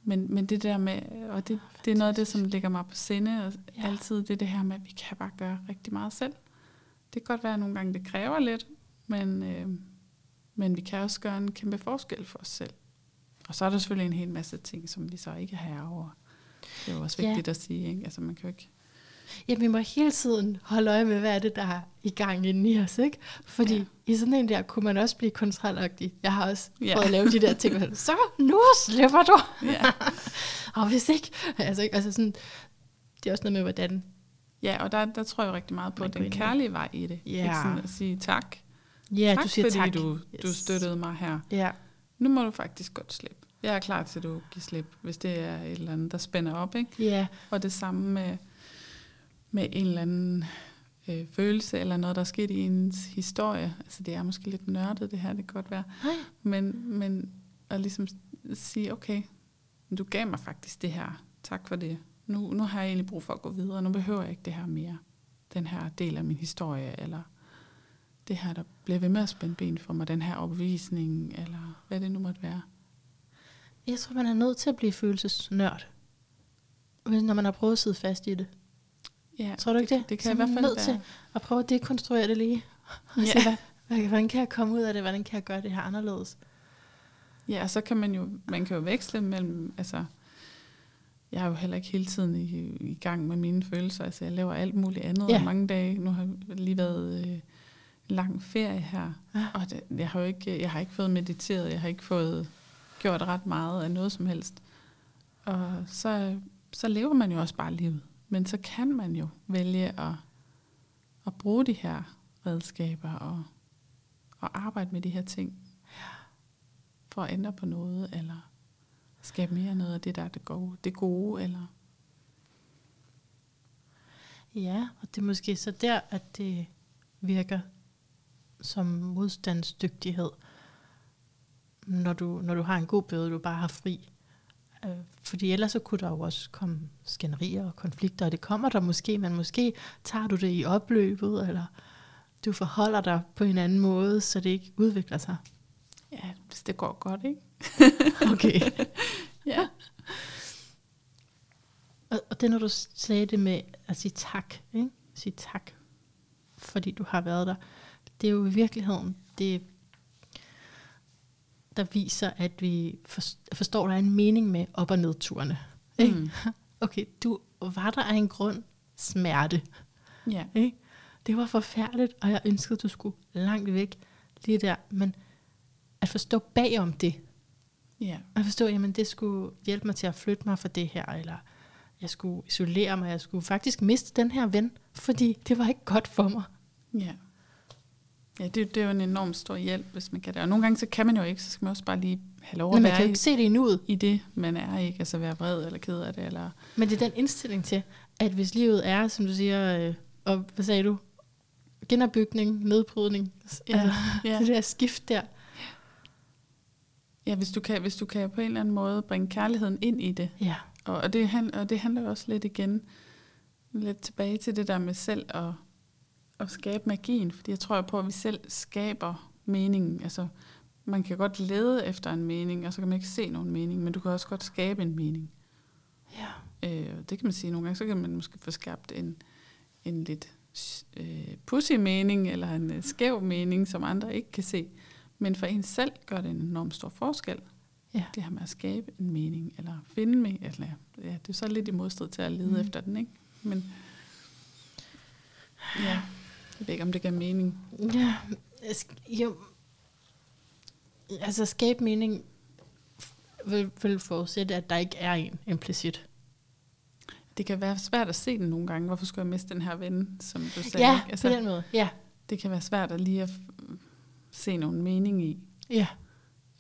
Men, men det der med, og det, det er noget af det, som ligger mig på sinde, og Ja. altid det, det her med, at vi kan bare gøre rigtig meget selv. Det kan godt være, at nogle gange det kræver lidt, men, øh, men vi kan også gøre en kæmpe forskel for os selv. Og så er der selvfølgelig en hel masse ting, som vi så ikke har over. Det er jo også Ja. vigtigt at sige, ikke? Altså man kan jo ikke... Ja, vi må hele tiden holde øje med, hvad er det, der er i gang inde i os, ikke? Fordi Ja. ja. i sådan en der kunne man også blive kontrolagtig. Jeg har også Ja. ja. prøvet at lave de der ting, så nu slipper du. Ja. [LAUGHS] Og hvis ikke, altså, ikke, altså sådan, det er også noget med, hvordan, Ja, og der, der tror jeg rigtig meget på den kærlige vej i det. Ja. Ikke sådan at sige tak. ja, tak, du siger fordi tak. Du, du Yes. støttede mig her. Ja, Nu må du faktisk godt slippe. Jeg er klar til, at du giver slip, hvis det er et eller andet, der spænder op. Ikke? ja, Og det samme med, med en eller anden øh, følelse, eller noget, der er sket i ens historie. Altså det er måske lidt nørdet, det her, det kan godt være. Nej. Men, men at ligesom sige, okay, du gav mig faktisk det her. Tak for det. Nu, nu har jeg egentlig brug for at gå videre. Nu behøver jeg ikke det her mere. Den her del af min historie, eller det her, der bliver ved med at spænde ben for mig. Den her opvisning, eller hvad det nu måtte være. Jeg tror, man er nødt til at blive følelsesnørd. Når man har prøvet at sidde fast i det. Ja, Tror du ikke det? det kan Så i hvert er fald nødt være. til at prøve at dekonstruere det lige. [LAUGHS] Og Ja. se, hvad, hvad, hvordan kan jeg komme ud af det? Hvordan kan jeg gøre det her anderledes? Ja, og så kan man jo, man kan jo veksle mellem, altså, jeg er jo heller ikke hele tiden i, i gang med mine følelser, altså jeg laver alt muligt andet, Ja. og mange dage, nu har jeg lige været øh, lang ferie her, Ja. og det, jeg har jo ikke, jeg har ikke fået mediteret, jeg har ikke fået gjort ret meget af noget som helst, og så, så lever man jo også bare livet, men så kan man jo vælge at, at bruge de her redskaber og, og arbejde med de her ting, for at ændre på noget, eller skabe mere noget af det, der er det gode, det gode eller Ja, og det er måske så der, at det virker som modstandsdygtighed, når du, når du har en god bøde, du bare har fri. Øh, Fordi ellers så kunne der jo også komme skænderier og konflikter, og det kommer der måske, men måske tager du det i opløbet, eller du forholder dig på en anden måde, så det ikke udvikler sig. ja, hvis det går godt, ikke? [LAUGHS] Okay. [LAUGHS] Ja. Og, og det, når du sagde det med at sige tak, ikke? sige tak, fordi du har været der, det er jo i virkeligheden det, der viser, at vi forstår, at der er en mening med op- og nedturene. Ikke? Mm. [LAUGHS] Okay, du var der af en grund smerte. Ja. Ikke? Det var forfærdeligt, og jeg ønskede, at du skulle langt væk lige der. Men at forstå bagom det, Ja. at forstå, jamen det skulle hjælpe mig til at flytte mig fra det her, eller jeg skulle isolere mig, jeg skulle faktisk miste den her ven, fordi det var ikke godt for mig. Ja. Ja, det, det er jo en enorm stor hjælp, hvis man kan det. Og nogle gange, så kan man jo ikke, så skal man også bare lige have lov at man kan være jo i, ikke se det i nuet, i det, man er, ikke? Altså være vred eller ked af det, eller... men det er den indstilling til, at hvis livet er, som du siger, øh, og hvad sagde du, genopbygning, nedbrydning, Ja, altså, [LAUGHS] ja. det der skift der, Ja, hvis du, kan, hvis du kan på en eller anden måde bringe kærligheden ind i det, ja, Og, og, det, og det handler også lidt igen, lidt tilbage til det der med selv at, at skabe magien, fordi jeg tror på, at vi selv skaber meningen. Altså, man kan godt lede efter en mening, og så kan man ikke se nogen mening, men du kan også godt skabe en mening. ja, Øh, det kan man sige nogle gange, så kan man måske få skabt en, en lidt øh, pussy mening, eller en øh, skæv mening, som andre ikke kan se. Men for en selv gør det en enorm stor forskel. Ja. Det her med at skabe en mening, eller finde mening. Eller, ja, det er så lidt i modstrid til at lede mm. efter den, ikke? Men ja, jeg ved ikke, om det giver mening. ja, jo, altså skabe mening vil, vil forudsætte, at der ikke er en implicit. Det kan være svært at se den nogle gange. Hvorfor skulle jeg miste den her ven, som du sagde? Ja, ikke? altså, på den måde, ja, det kan være svært at lige at se nogen mening i. ja.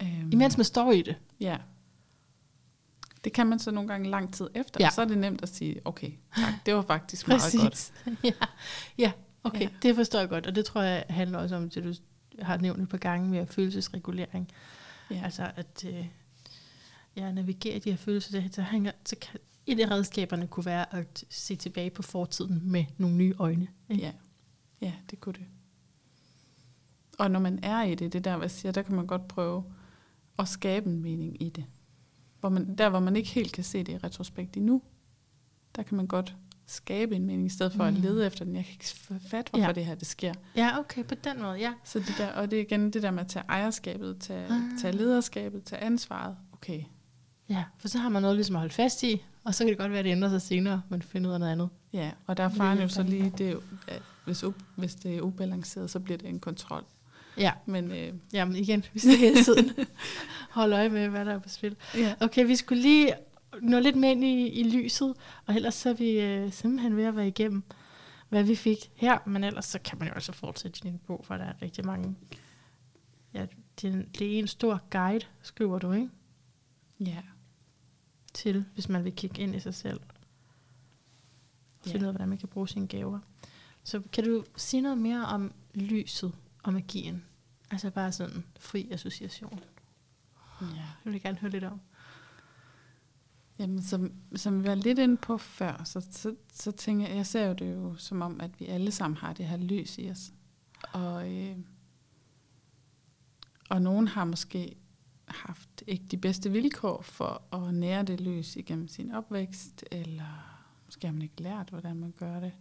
Øhm, Imens man står i det. Ja. Det kan man så nogle gange lang tid efter, Ja. så er det nemt at sige, okay, tak, det var faktisk meget godt. [LAUGHS] Ja, ja, okay, ja. Det forstår jeg godt, og det tror jeg handler også om det, du har nævnt et par gange med følelsesregulering. Ja. Altså at øh, ja, navigere de her følelser, så, hænger, så kan et af redskaberne kunne være at se tilbage på fortiden med nogle nye øjne. Ikke? ja. ja, det kunne det. Og når man er i det, det der, hvad jeg siger, der kan man godt prøve at skabe en mening i det. Hvor man, der, hvor man ikke helt kan se det i retrospekt endnu, der kan man godt skabe en mening, i stedet for mm. At lede efter den. Jeg kan ikke få fat, hvorfor Ja. det her det sker. Ja, okay, på den måde, ja. Så det der, og det er igen det der med at tage ejerskabet, tage, Ah. tage lederskabet, tage ansvaret. Okay. Ja, for så har man noget ligesom at holde fast i, og så kan det godt være, at det ændrer sig senere, men finder ud af noget andet. Ja, og der er faren jo så lige, det hvis, hvis det er ubalanceret, så bliver det en kontrol. Ja, Men øh, jamen igen, vi skal hele tiden [LAUGHS] holde øje med, hvad der er på spil. ja. Okay, vi skulle lige nå lidt mere ind i, i lyset, og ellers så er vi øh, simpelthen ved at være igennem, hvad vi fik her, men ellers så kan man jo også fortsætte i din bog, for der er rigtig mange. Ja, det, er- det er en stor guide, skriver du, ikke? ja. Til, hvis man vil kigge ind i sig selv. Ja. Finde ud af, hvordan man kan bruge sine gaver. Så kan du sige noget mere om lyset og magien? Altså bare sådan fri association. ja. Det vil jeg gerne høre lidt om. Jamen, som, som vi var lidt inde på før, så, så, så tænker jeg, jeg ser jo det jo som om, at vi alle sammen har det her lys i os. Og, øh, og nogen har måske haft ikke de bedste vilkår for at nære det lys igennem sin opvækst, eller måske har man ikke lært, hvordan man gør det.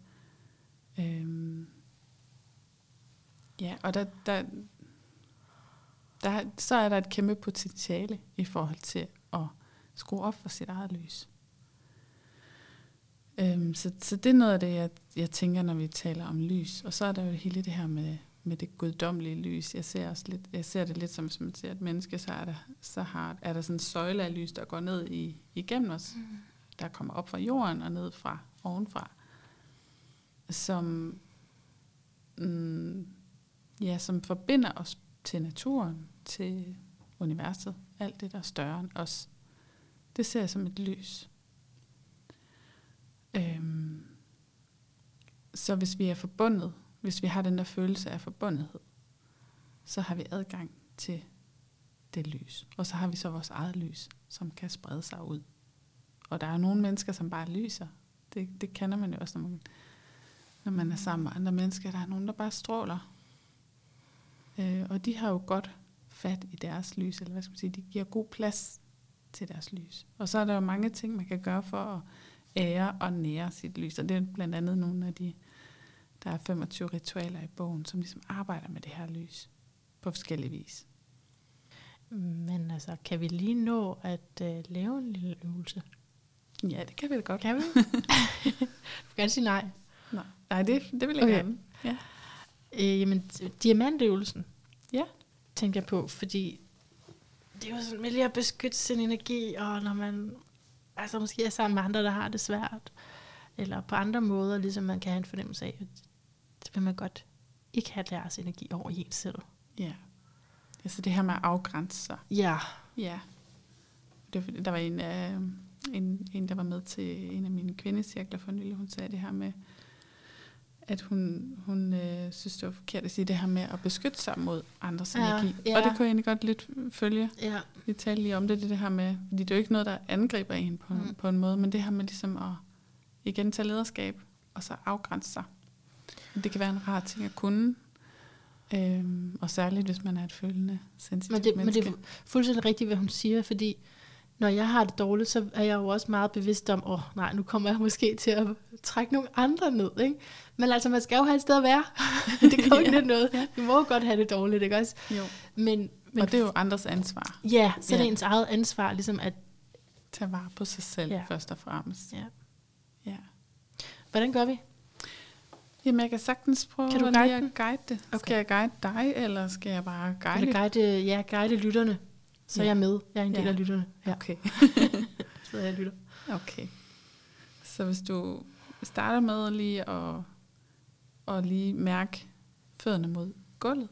Øhm, ja, og der, der, der, så er der et kæmpe potentiale i forhold til at skrue op for sit eget lys. Øhm, så, så det er noget af det, jeg, jeg tænker, når vi taler om lys. Og så er der jo hele det her med, med det guddommelige lys. Jeg ser, også lidt, jeg ser det lidt som, som man ser et menneske, så er der, så har, er der sådan en søjle af lys, der går ned i, igennem os. Mm. Der kommer op fra jorden og ned fra ovenfra. Som, mm, ja, som forbinder os til naturen, til universet. Alt det, der er større end os. Det ser jeg som et lys. Øhm, så hvis vi er forbundet, hvis vi har den der følelse af forbundethed, så har vi adgang til det lys. Og så har vi så vores eget lys, som kan sprede sig ud. Og der er jo nogle mennesker, som bare lyser. Det, det kender man jo også, når man, når man er sammen med andre mennesker. Der er nogen, der bare stråler. Øh, og de har jo godt fat i deres lys, eller hvad skal man sige, de giver god plads til deres lys. Og så er der jo mange ting, man kan gøre for at ære og nære sit lys. Og det er blandt andet nogle af de, der er 25 ritualer i bogen, som ligesom arbejder med det her lys på forskellige vis. Men altså, kan vi lige nå at øh, lave en lille øvelse? Ja, det kan vi da godt. Kan vi? [LAUGHS] du kan sige nej. Nej, Nej det, det vil jeg Okay. gerne. Ja. Øh, jamen, diamantøvelsen Ja. tænkte jeg på, fordi det er jo sådan med lige at beskytte sin energi, og når man altså måske er sammen med andre, der har det svært, eller på andre måder, ligesom man kan have en fornemmelse af, det vil man godt ikke have deres energi over i en selv. ja. Altså det her med at afgrænse sig. Ja. Ja. Det der var en, øh, en, en, der var med til en af mine kvindecirkler for nylig, hun sagde det her med, at hun, hun øh, synes, det var forkert at sige det her med at beskytte sig mod andres Ja, energi. ja. Og det kunne jeg egentlig godt lidt følge. Ja. Vi talte lige om det, det her med, fordi det er jo ikke noget, der angriber en på, Mm. på en måde, men det her med ligesom at igen tage lederskab, og så afgrænse sig. Det kan være en rar ting at kunne, øhm, og særligt hvis man er et følende, sensitivt Men det, men menneske. det er fuldstændig rigtigt, hvad hun siger, fordi når jeg har det dårligt, så er jeg jo også meget bevidst om, åh oh, nej, nu kommer jeg måske til at trække nogle andre ned, ikke? Men altså, man skal jo have et sted at være. [LAUGHS] det kan jo ikke Ja, ja. noget. Ja. Vi må jo godt have det dårligt, ikke også? jo. Men, men og det er jo andres ansvar. ja, så er det Ja. ens eget ansvar, ligesom at, Tage vare på sig selv Ja. ja. først og fremmest. ja. Ja. Hvordan gør vi? Jamen, jeg kan sagtens prøve Kan du guide at guide det. Okay. Skal jeg guide dig, eller skal jeg bare guide du guide, ja, guide lytterne? Så er Ja. jeg med. Jeg er en del Ja. af lytterne. Ja, Okay. [LAUGHS] så jeg lytter. Okay. Så hvis du starter med lige at, at lige mærke fødderne mod gulvet,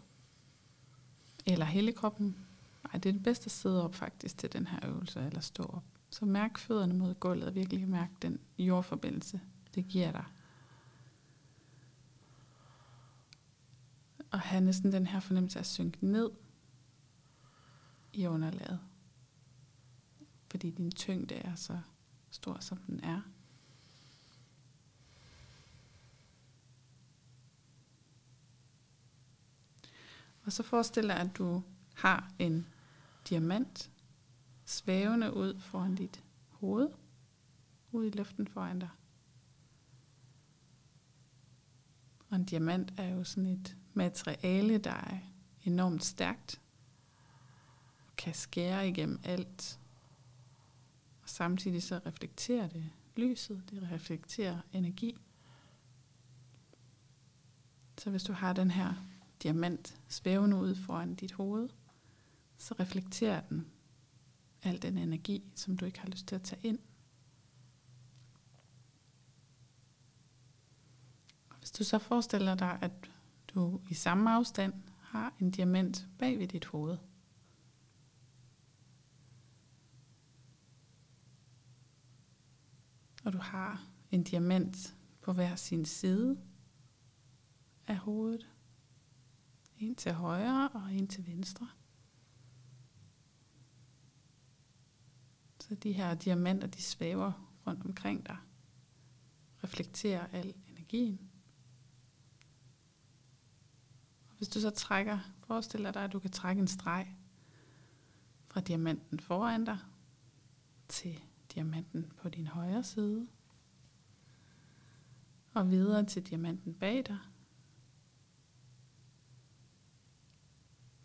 eller hele kroppen. Nej, det er det bedste at sidde op faktisk til den her øvelse, eller stå op. Så mærk fødderne mod gulvet, og virkelig mærk den jordforbindelse, det giver dig. Og have næsten den her fornemmelse af at synke ned i underlaget. Fordi din tyngde er så stor, som den er. Og så forestil dig, at du har en diamant svævende ud foran dit hoved, ud i luften foran dig. Og en diamant er jo sådan et materiale, der er enormt stærkt, kan skære igennem alt Og samtidig så reflekterer det lyset, det reflekterer energi. Så hvis du har den her diamant svævende ud foran dit hoved, så reflekterer den al den energi, som du ikke har lyst til at tage ind. Og hvis du så forestiller dig, at du i samme afstand har en diamant bag ved dit hoved, og du har en diamant på hver sin side af hovedet, en til højre og en til venstre. Så de her diamanter, de svæver rundt omkring dig. Reflekterer al energien. Og hvis du så trækker, forestiller dig, at du kan trække en streg fra diamanten foran dig til diamanten på din højre side. Og videre til diamanten bag dig.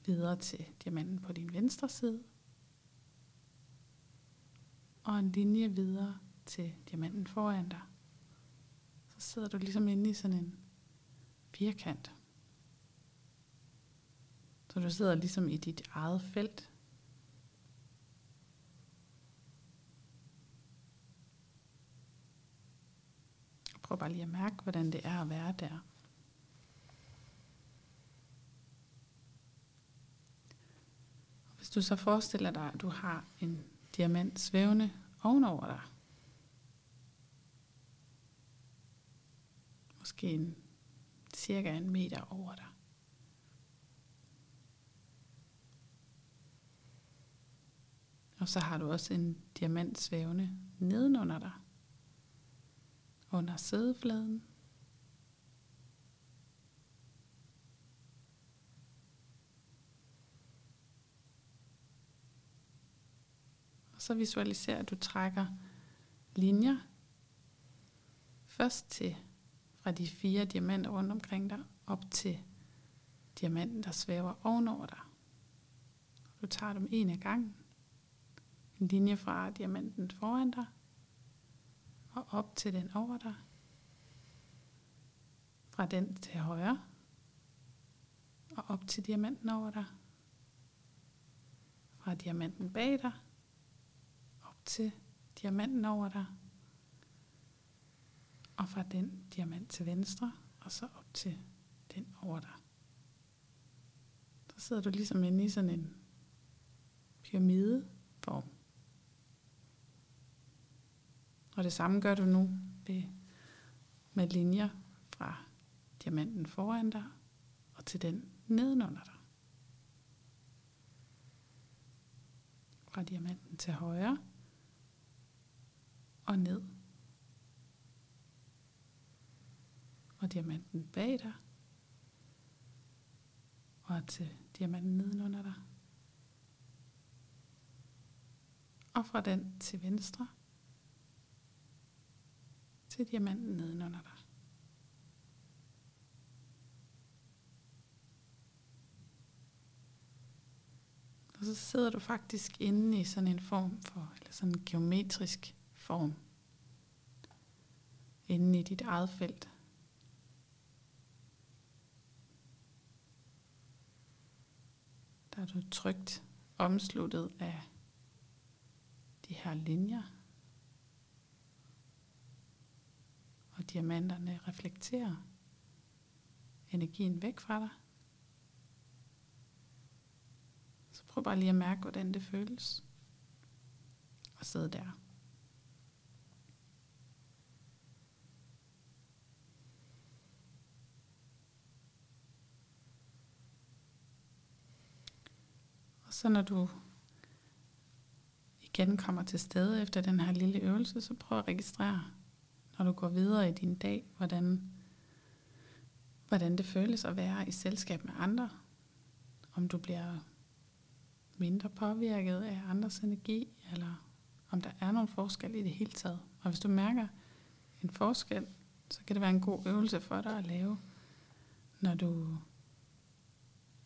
Videre til diamanten på din venstre side og en linje videre til diamanten foran dig. Så sidder du ligesom inde i sådan en firkant. Så du sidder ligesom i dit eget felt. Prøv bare lige at mærke, hvordan det er at være der. Hvis du så forestiller dig, at du har en diamant svævende ovenover dig. Måske en, cirka en meter over dig. Og så har du også en diamant svævende nedenunder dig. Under sædefladen. så visualiser at du trækker linjer først til fra de fire diamanter rundt omkring dig op til diamanten, der svæver ovenover dig. Du tager dem en af gangen. En linje fra diamanten foran dig og op til den over dig. Fra den til højre og op til diamanten over dig. Fra diamanten bag dig til diamanten over dig. Og fra den diamant til venstre, og så op til den over dig. Så sidder du ligesom inde i sådan en pyramideform. Og det samme gør du nu ved, med linjer fra diamanten foran dig og til den nedenunder dig. Fra diamanten til højre og ned. Og diamanten bag dig. Og til diamanten nedenunder dig. Og fra den til venstre. Til diamanten nedenunder dig. Og så sidder du faktisk inde i sådan en form for, eller sådan en geometrisk form inde i dit eget felt. Der er du trygt omsluttet af de her linjer. Og diamanterne reflekterer energien væk fra dig. Så prøv bare lige at mærke, hvordan det føles at sidde der. Og Så når du igen kommer til stede efter den her lille øvelse, så prøv at registrere, når du går videre i din dag, hvordan, hvordan det føles at være i selskab med andre. Om du bliver mindre påvirket af andres energi, eller om der er nogen forskel i det hele taget. Og hvis du mærker en forskel, så kan det være en god øvelse for dig at lave, når du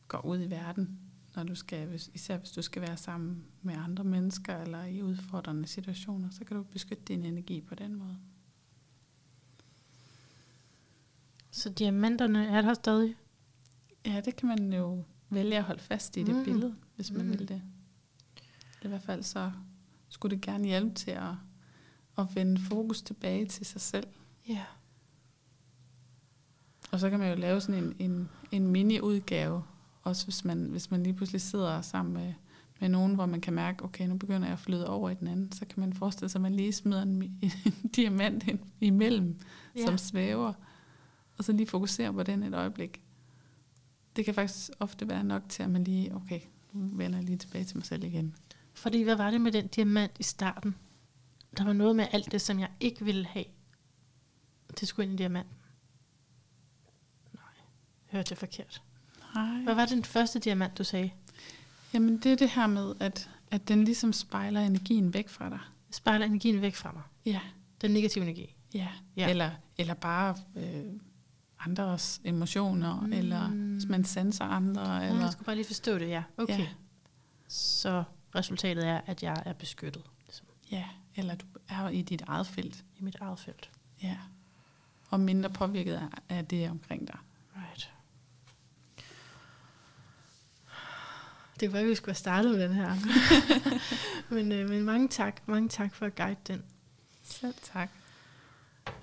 går ud i verden når du skal, især hvis du skal være sammen med andre mennesker eller i udfordrende situationer, så kan du beskytte din energi på den måde. Så diamanterne er der stadig? Ja, det kan man jo vælge at holde fast i det Mm. billede, hvis man Mm. vil det. I hvert fald så skulle det gerne hjælpe til at, at vende fokus tilbage til sig selv. Ja. Og så kan man jo lave sådan en, en, en mini-udgave, også hvis man, hvis man lige pludselig sidder sammen med, med nogen, hvor man kan mærke, okay, nu begynder jeg at flyde over i den anden, så kan man forestille sig, at man lige smider en, [LAUGHS] en diamant ind imellem, ja. som svæver, og så lige fokuserer på den et øjeblik. Det kan faktisk ofte være nok til, at man lige, okay, nu vender jeg lige tilbage til mig selv igen. Fordi hvad var det med den diamant i starten? Der var noget med alt det, som jeg ikke ville have. Det skulle ind i diamanten. Nej, hørte jeg forkert. Nej. Hvad var den første diamant, du sagde? Jamen det er det her med, at, at den ligesom spejler energien væk fra dig. Spejler energien væk fra mig. Ja. Den negative energi. Ja, Ja. ja. Eller, eller bare øh, andres emotioner, Mm. mm. eller hvis man sanser andre. Eller... Eller, Jeg skulle bare lige forstå det, ja. Okay. Ja. Så resultatet er, at jeg er beskyttet ligesom, ja, eller du er i dit eget felt. i mit eget felt. Ja. Og mindre påvirket af, af det omkring dig. Right. Det kunne være, at vi skulle have startet med den her. [LAUGHS] men, øh, men mange tak. Mange tak for at guide den. Selv tak.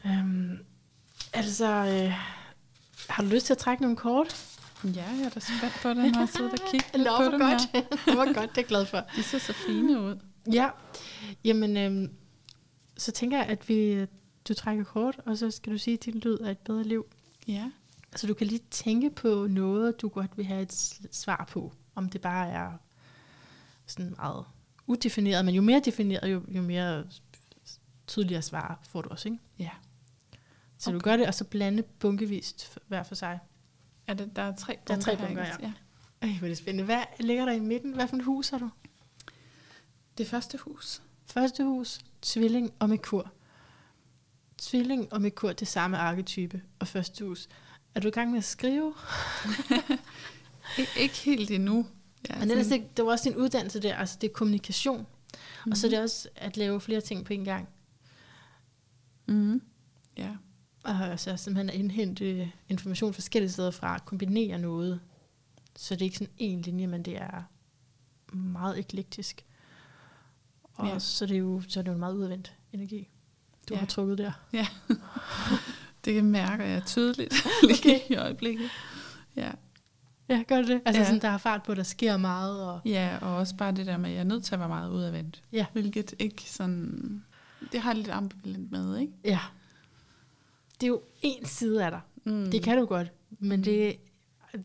Øhm, altså, øh, har du lyst til at trække nogle kort? Ja, jeg er da spændt på det, når jeg sidder og kigger lidt Nå, på dem godt. her. [LAUGHS] hvor godt, det er jeg glad for. De ser så fine ud. Ja, jamen, øhm, så tænker jeg, at vi, du trækker kort, og så skal du sige, at din lyd er et bedre liv. Ja. Så du kan lige tænke på noget, du godt vil have et svar på. Om det bare er sådan meget udefineret, men jo mere defineret, jo, jo mere tydeligere svar får du også, ikke? Ja. Så okay. du gør det, og så blande bunkevist f- hver for sig. Er det, der er tre Der er tre her, bunker, ikke? ja. Ej, hvor er det spændende. Hvad ligger der i midten? Hvad for et hus har du? Det første hus. Første hus, tvilling og Merkur. Tvilling og Merkur, det samme arketype. Og første hus. Er du i gang med at skrive? [LAUGHS] Ik- ikke helt endnu. Ja, Men ellers, det, det var også din uddannelse der, altså det er kommunikation. Mm-hmm. Og så er Mhm. det også at lave flere ting på en gang. mm Ja. Og altså simpelthen at indhente information forskellige steder fra, kombinere noget. Så det er ikke sådan en linje, men det er meget eklektisk. Og ja. Så, er det jo, så er det jo en meget udadvendt energi, du ja. Har trukket der. Ja, [LAUGHS] det mærker jeg tydeligt [LAUGHS] lige Okay. i øjeblikket. Ja. Ja, gør det? Altså ja. Ja. sådan, der er fart på, der sker meget. Og, ja, og også bare det der med, at jeg er nødt til at være meget udadvendt. Ja. Hvilket ikke sådan... Det har jeg lidt ambivalent med, ikke? ja. Det er jo en side af dig. Mm. Det kan du godt, men det,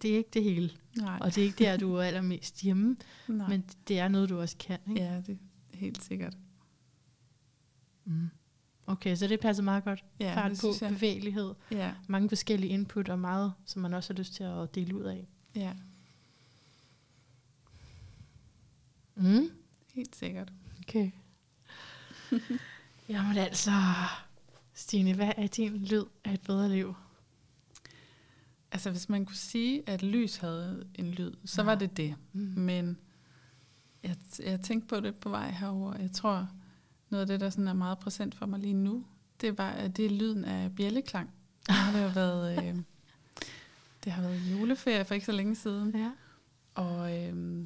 det er ikke det hele. Nej, Og det er ikke der, du er allermest hjemme, [LAUGHS] nej. men det er noget, du også kan. Ikke? Ja, det er helt sikkert. Mm. Okay, så det passer meget godt. Ja, Fart på, jeg. bevægelighed, Ja, mange forskellige input og meget, som man også har lyst til at dele ud af. ja, Mm. helt sikkert. Okay. [LAUGHS] Jamen altså, Stine, hvad er din lyd af et bedre liv? Altså, hvis man kunne sige, at lys havde en lyd, så Ja. var det det. Mm. Men jeg, jeg tænkte på det på vej herover. Jeg tror, noget af det, der sådan er meget præsent for mig lige nu, det var, at det er lyden af bjælleklang. Nu har det jo været, øh, [LAUGHS] det har været juleferie for ikke så længe siden. Ja. Og, øh,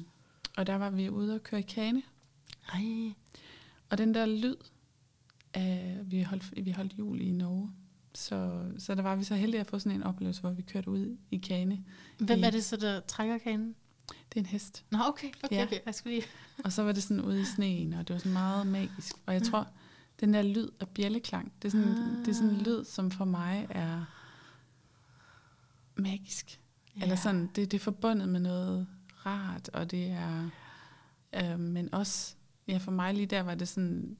og der var vi ude og køre i kane. Ej. Og den der lyd, af, vi, holdt, vi holdt jul i Norge. Så, så der var vi så heldige at få sådan en oplevelse, hvor vi kørte ud i kane. Hvem I- er det så, der trækker kanen? Det er en hest. Nå, okay, okay, Ja. okay. Jeg skulle lige... [LAUGHS] Og så var det sådan ude i sneen, og det var sådan meget magisk. Og jeg tror, den der lyd af bjælleklang, det er sådan, ah. det er sådan en lyd, som for mig er magisk. Ja. Eller sådan, det, det er forbundet med noget rart, og det er, øh, men også, ja for mig lige der var det sådan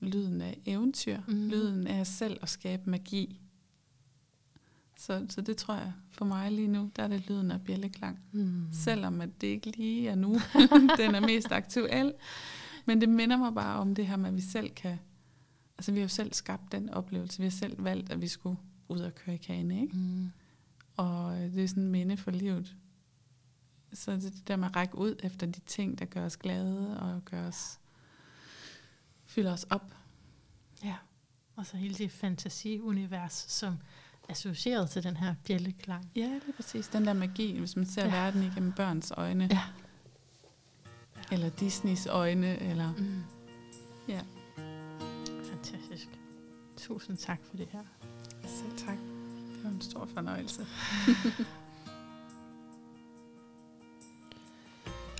lyden af eventyr, mm. lyden af selv at skabe magi. Så, så det tror jeg, for mig lige nu, der er det lyden af bjælleklang. Mm. Selvom at det ikke lige er nu, [LAUGHS] den er mest aktuel. Men det minder mig bare om det her med, at vi selv kan... Altså, vi har jo selv skabt den oplevelse. Vi har selv valgt, at vi skulle ud og køre i kane, ikke? Mm. Og øh, det er sådan en minde for livet. så det, det der med at række ud efter de ting, der gør os glade og gør os, fylder os op. Ja, og så hele det fantasiunivers, som er associeret til den her bjælleklang. Ja, det er præcis. Den der magi, hvis man ser Ja. ja. verden igennem børns øjne. Ja. Eller Disneys øjne. Eller, Mm. ja, Fantastisk. Tusind tak for det her. selv tak. Det var en stor fornøjelse. [LAUGHS]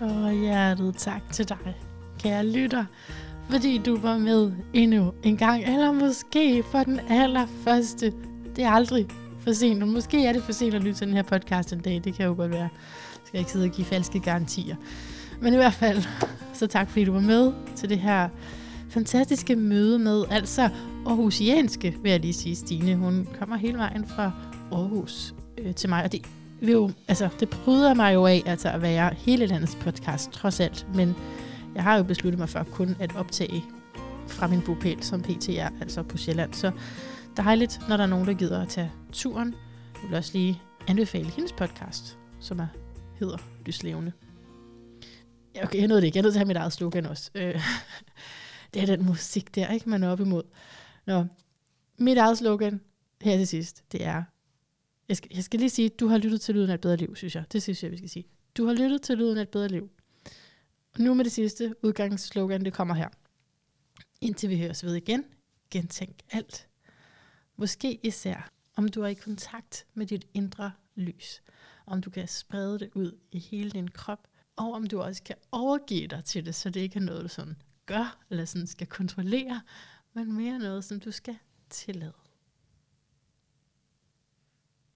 Og hjertet tak til dig, kære lytter, fordi du var med endnu en gang, eller måske for den allerførste. Det er aldrig for sent, og måske er det for sent at lytte til den her podcast en dag, det kan jo godt være. Jeg skal ikke sidde og give falske garantier. Men i hvert fald, [LAUGHS] så tak fordi du var med til det her fantastiske møde med, altså Aarhusianske, vil jeg lige sige, Stine. Hun kommer hele vejen fra Aarhus øh, til mig, og det vil jo, altså, det bryder mig jo af altså, at være hele landets podcast, trods alt. Men jeg har jo besluttet mig for kun at optage fra min bopæl, som PTR, altså på Sjælland. Så dejligt, når der er nogen, der gider at tage turen. Jeg vil også lige anbefale hendes podcast, som er, hedder Lyslevende. Ja, okay, jeg nåede det ikke. Jeg nåede til at have mit eget slogan også. Øh, [LAUGHS] det er den musik der, ikke? Man er op imod. Nå, mit eget slogan her til sidst, det er jeg skal, jeg skal lige sige, du har lyttet til Lyden af et bedre liv, synes jeg. Det synes jeg, vi skal sige. Du har lyttet til Lyden af et bedre liv. Nu med det sidste udgangsslogan, det kommer her. Indtil vi høres ved igen, gentænk alt. Måske især, om du er i kontakt med dit indre lys. Om du kan sprede det ud i hele din krop. Og om du også kan overgive dig til det, så det ikke er noget, du sådan gør, eller sådan skal kontrollere, men mere noget, som du skal tillade.